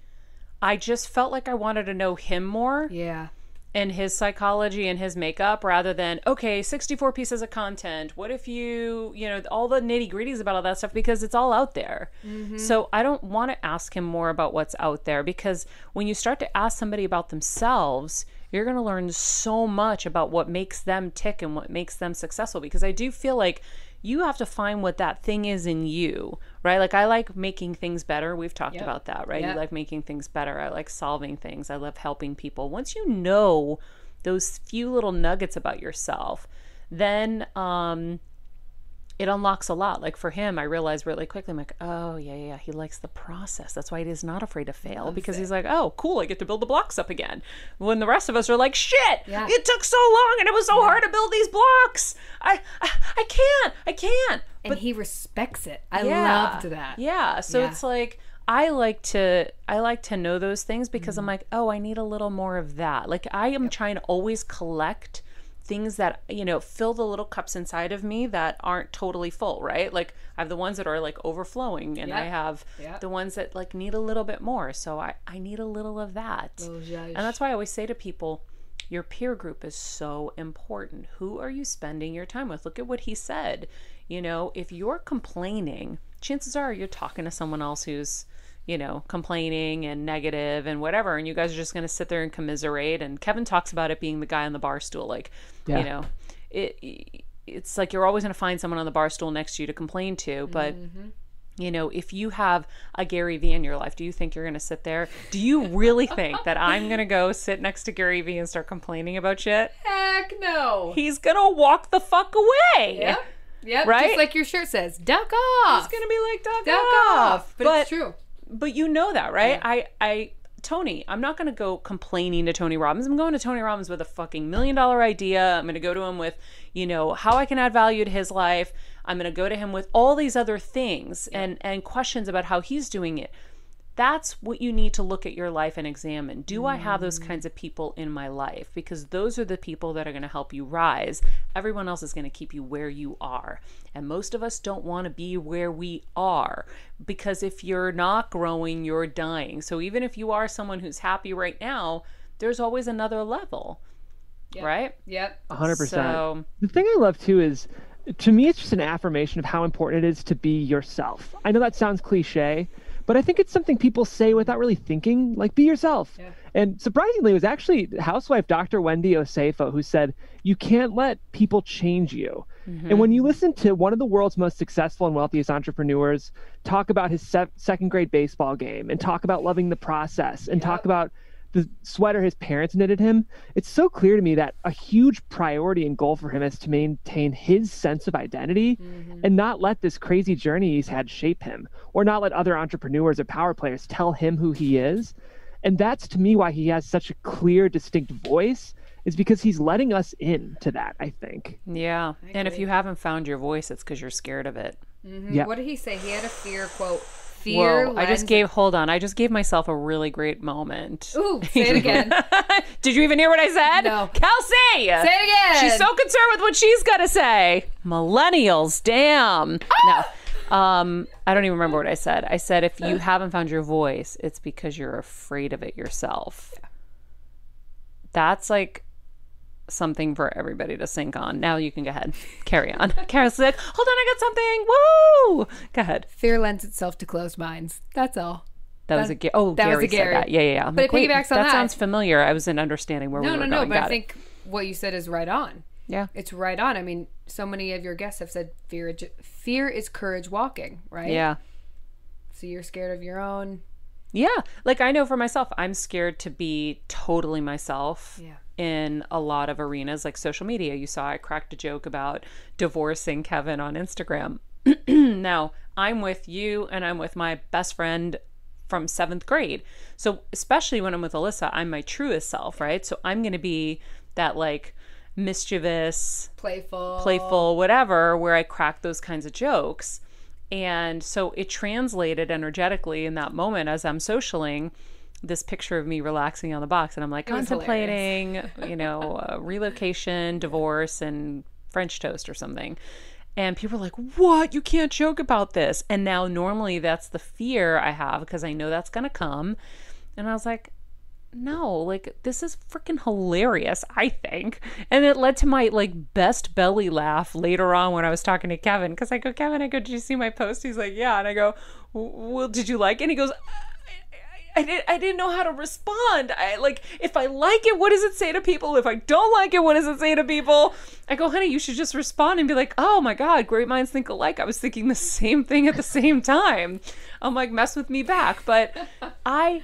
I just felt like I wanted to know him more Yeah. and his psychology and his makeup rather than okay 64 pieces of content. What if you you know all the nitty gritties about all that stuff? Because it's all out there. Mm-hmm. So i don't want to ask him more about what's out there because when you start to ask somebody about themselves you're going to learn so much about what makes them tick and what makes them successful because i do feel like you have to find what that thing is in you right? Like i like making things better. We've talked about that right? Yep. you like making things better. I like solving things. I love helping people. Once you know those few little nuggets about yourself then um it unlocks a lot. Like for him i realized really quickly i'm like oh yeah yeah, yeah he likes the process. That's why he is not afraid to fail because he's like oh cool i get to build the blocks up again. When the rest of us are like shit Yeah. it took so long and it was so hard to build these blocks. I i, I can't i can't And he respects it. I yeah. loved that. Yeah. So Yeah. it's like I like to I like to know those things because Mm-hmm. I'm like, oh, I need a little more of that. Like I am trying to always collect things that you know fill the little cups inside of me that aren't totally full right like i have the ones that are like overflowing and i have Yep. the ones that like need a little bit more so i i need a little of that zhuzh. and that's why i always say to people your peer group is so important. Who are you spending your time with? Look at what he said. You know, if you're complaining, chances are you're talking to someone else who's, you know, complaining and negative and whatever, and you guys are just going to sit there and commiserate. And Kevin talks about it being the guy on the bar stool, like, Yeah. you know, it. It's like you're always going to find someone on the bar stool next to you to complain to, but mm-hmm. you know, if you have a Gary Vee in your life, do you think you're going to sit there? Do you really think that I'm going to go sit next to Gary Vee and start complaining about shit? Heck no. He's going to walk the fuck away. Yep. Yep. Right? Just like your shirt says, duck off. It's going to be like, duck, duck off. off. But, it's true. But you know that, right? I, I, Tony, I'm not going to go complaining to Tony Robbins. I'm going to Tony Robbins with a fucking million dollar idea. I'm going to go to him with, you know, how I can add value to his life. I'm going to go to him with all these other things and and questions about how he's doing it. That's what you need to look at your life and examine. Do I have those mm. kinds of people in my life? Because those are the people that are going to help you rise. Everyone else is going to keep you where you are. And most of us don't want to be where we are because if you're not growing, you're dying. So even if you are someone who's happy right now, there's always another level. Right? Yep. hundred percent. So The thing I love too is, to me, it's just an affirmation of how important it is to be yourself. I know that sounds cliche, but I think it's something people say without really thinking. Like, be yourself. Yeah. And surprisingly, it was actually housewife Dr. Wendy Osefo who said, "You can't let people change you." And mm-hmm. when you listen to one of the world's most successful and wealthiest entrepreneurs talk about his se- second grade baseball game and talk about loving the process and talk about the sweater his parents knitted him, it's so clear to me that a huge priority and goal for him is to maintain his sense of identity mm-hmm. and not let this crazy journey he's had shape him or not let other entrepreneurs or power players tell him who he is. And that's to me why he has such a clear, distinct voice, is because he's letting us in to that, I think. yeah. And if you haven't found your voice, it's because you're scared of it. Mm-hmm. Yeah. What did he say? He had a fear, quote, fear. Whoa, I just gave hold on. I just gave myself a really great moment. Ooh, say it again. Did you even hear what I said? No. Kelsey! Say it again. She's so concerned with what she's to say. Millennials, damn. No. Um, I don't even remember what I said. I said if you haven't found your voice, it's because you're afraid of it yourself. That's like something for everybody to sink on. Now you can go ahead. Carry on. Kara's like, hold on, I got something. Woo! Go ahead. Fear lends itself to closed minds. That's all. That, was a Ga- oh that was Gary, a Gary. said that. Yeah, yeah, yeah. I'm But like, it wait, piggybacks on that that. sounds familiar. I wasn't understanding where No, we were going. no, no, no. But Got I it. think what you said is right on. yeah. It's right on. I mean, so many of your guests have said fear. Fear is courage walking, right? Yeah. So you're scared of your own. Yeah. Like I know for myself, I'm scared to be totally myself Yeah. In a lot of arenas like social media. You saw I cracked a joke about divorcing Kevin on Instagram. now, I'm with you and I'm with my best friend from seventh grade. So, especially when I'm with Alyssa, I'm my truest self, right? So, I'm going to be that like mischievous, Playful. playful, whatever, where I crack those kinds of jokes. And so it translated energetically in that moment as I'm socialing this picture of me relaxing on the box. And I'm like contemplating, you know, uh, relocation, divorce, and French toast or something. And people are like, what? You can't joke about this. And now, normally, that's the fear I have because I know that's going to come. And I was like, no, like this is freaking hilarious, I think. And it led to my like best belly laugh later on when I was talking to Kevin because I go, Kevin, I go, did you see my post? He's like, yeah. And I go, well, did you like it? And he goes, I, did, I didn't know how to respond. I like if I like it, what does it say to people? If I don't like it, what does it say to people? I go, honey, you should just respond and be like, oh my god, great minds think alike. I was thinking the same thing at the same time. I'm like, mess with me back, but I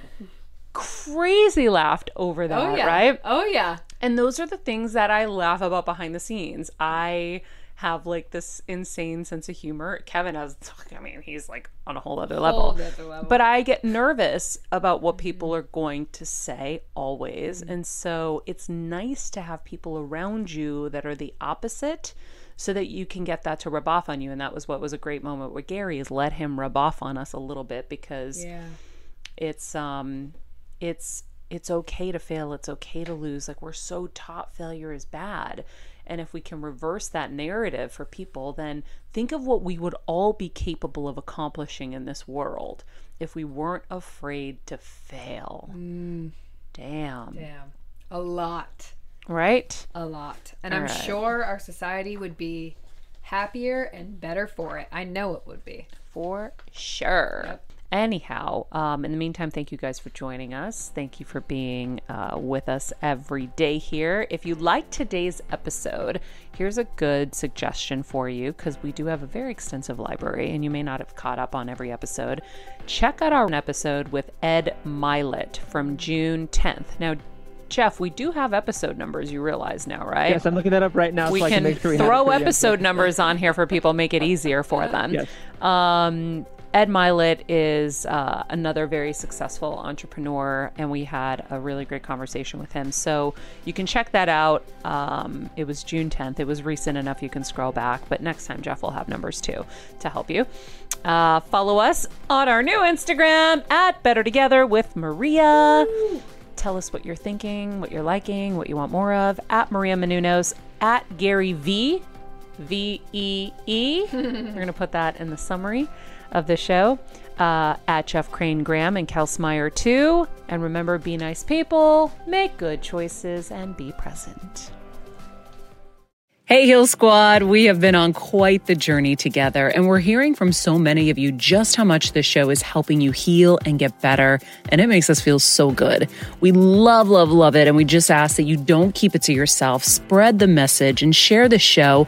crazy laughed over oh, that, oh, yeah. right? Oh yeah. And those are the things that I laugh about behind the scenes. I have like this insane sense of humor. Kevin has, I mean, he's like on a whole other level. Whole other level. But I get nervous about what people are going to say always. Mm-hmm. And so it's nice to have people around you that are the opposite so that you can get that to rub off on you. And that was what was a great moment with Gary is let him rub off on us a little bit because yeah. it's um it's it's okay to fail it's okay to lose like we're so taught failure is bad and if we can reverse that narrative for people then think of what we would all be capable of accomplishing in this world if we weren't afraid to fail. Mm. damn. Damn. A lot. Right? A lot. And all i'm right. sure our society would be happier and better for it. I know it would be. For sure. Yep. Anyhow, um, in the meantime, thank you guys for joining us. Thank you for being uh, with us every day here. If you like today's episode, here's a good suggestion for you because we do have a very extensive library and you may not have caught up on every episode. Check out our episode with Ed Mylett from June 10th. Now, Jeff, we do have episode numbers. You realize now, right? Yes, I'm looking that up right now. We so can, can sure we throw episode numbers on here for people, make it easier for them. Yes. Um, Ed Mylett is uh, another very successful entrepreneur, and we had a really great conversation with him. So you can check that out. Um, it was June 10th. It was recent enough you can scroll back, but next time Jeff will have numbers too to help you. Uh, follow us on our new Instagram at Better Together with Maria. Tell us what you're thinking, what you're liking, what you want more of at Maria Menounos, at Gary V. V E E. We're going to put that in the summary of the show uh, at Jeff Crane Graham and Kelsmeyer too. And remember, be nice people, make good choices, and be present. Hey, Heal Squad. We have been on quite the journey together, and we're hearing from so many of you just how much this show is helping you heal and get better, and it makes us feel so good. We love, love, love it, and we just ask that you don't keep it to yourself. Spread the message and share the show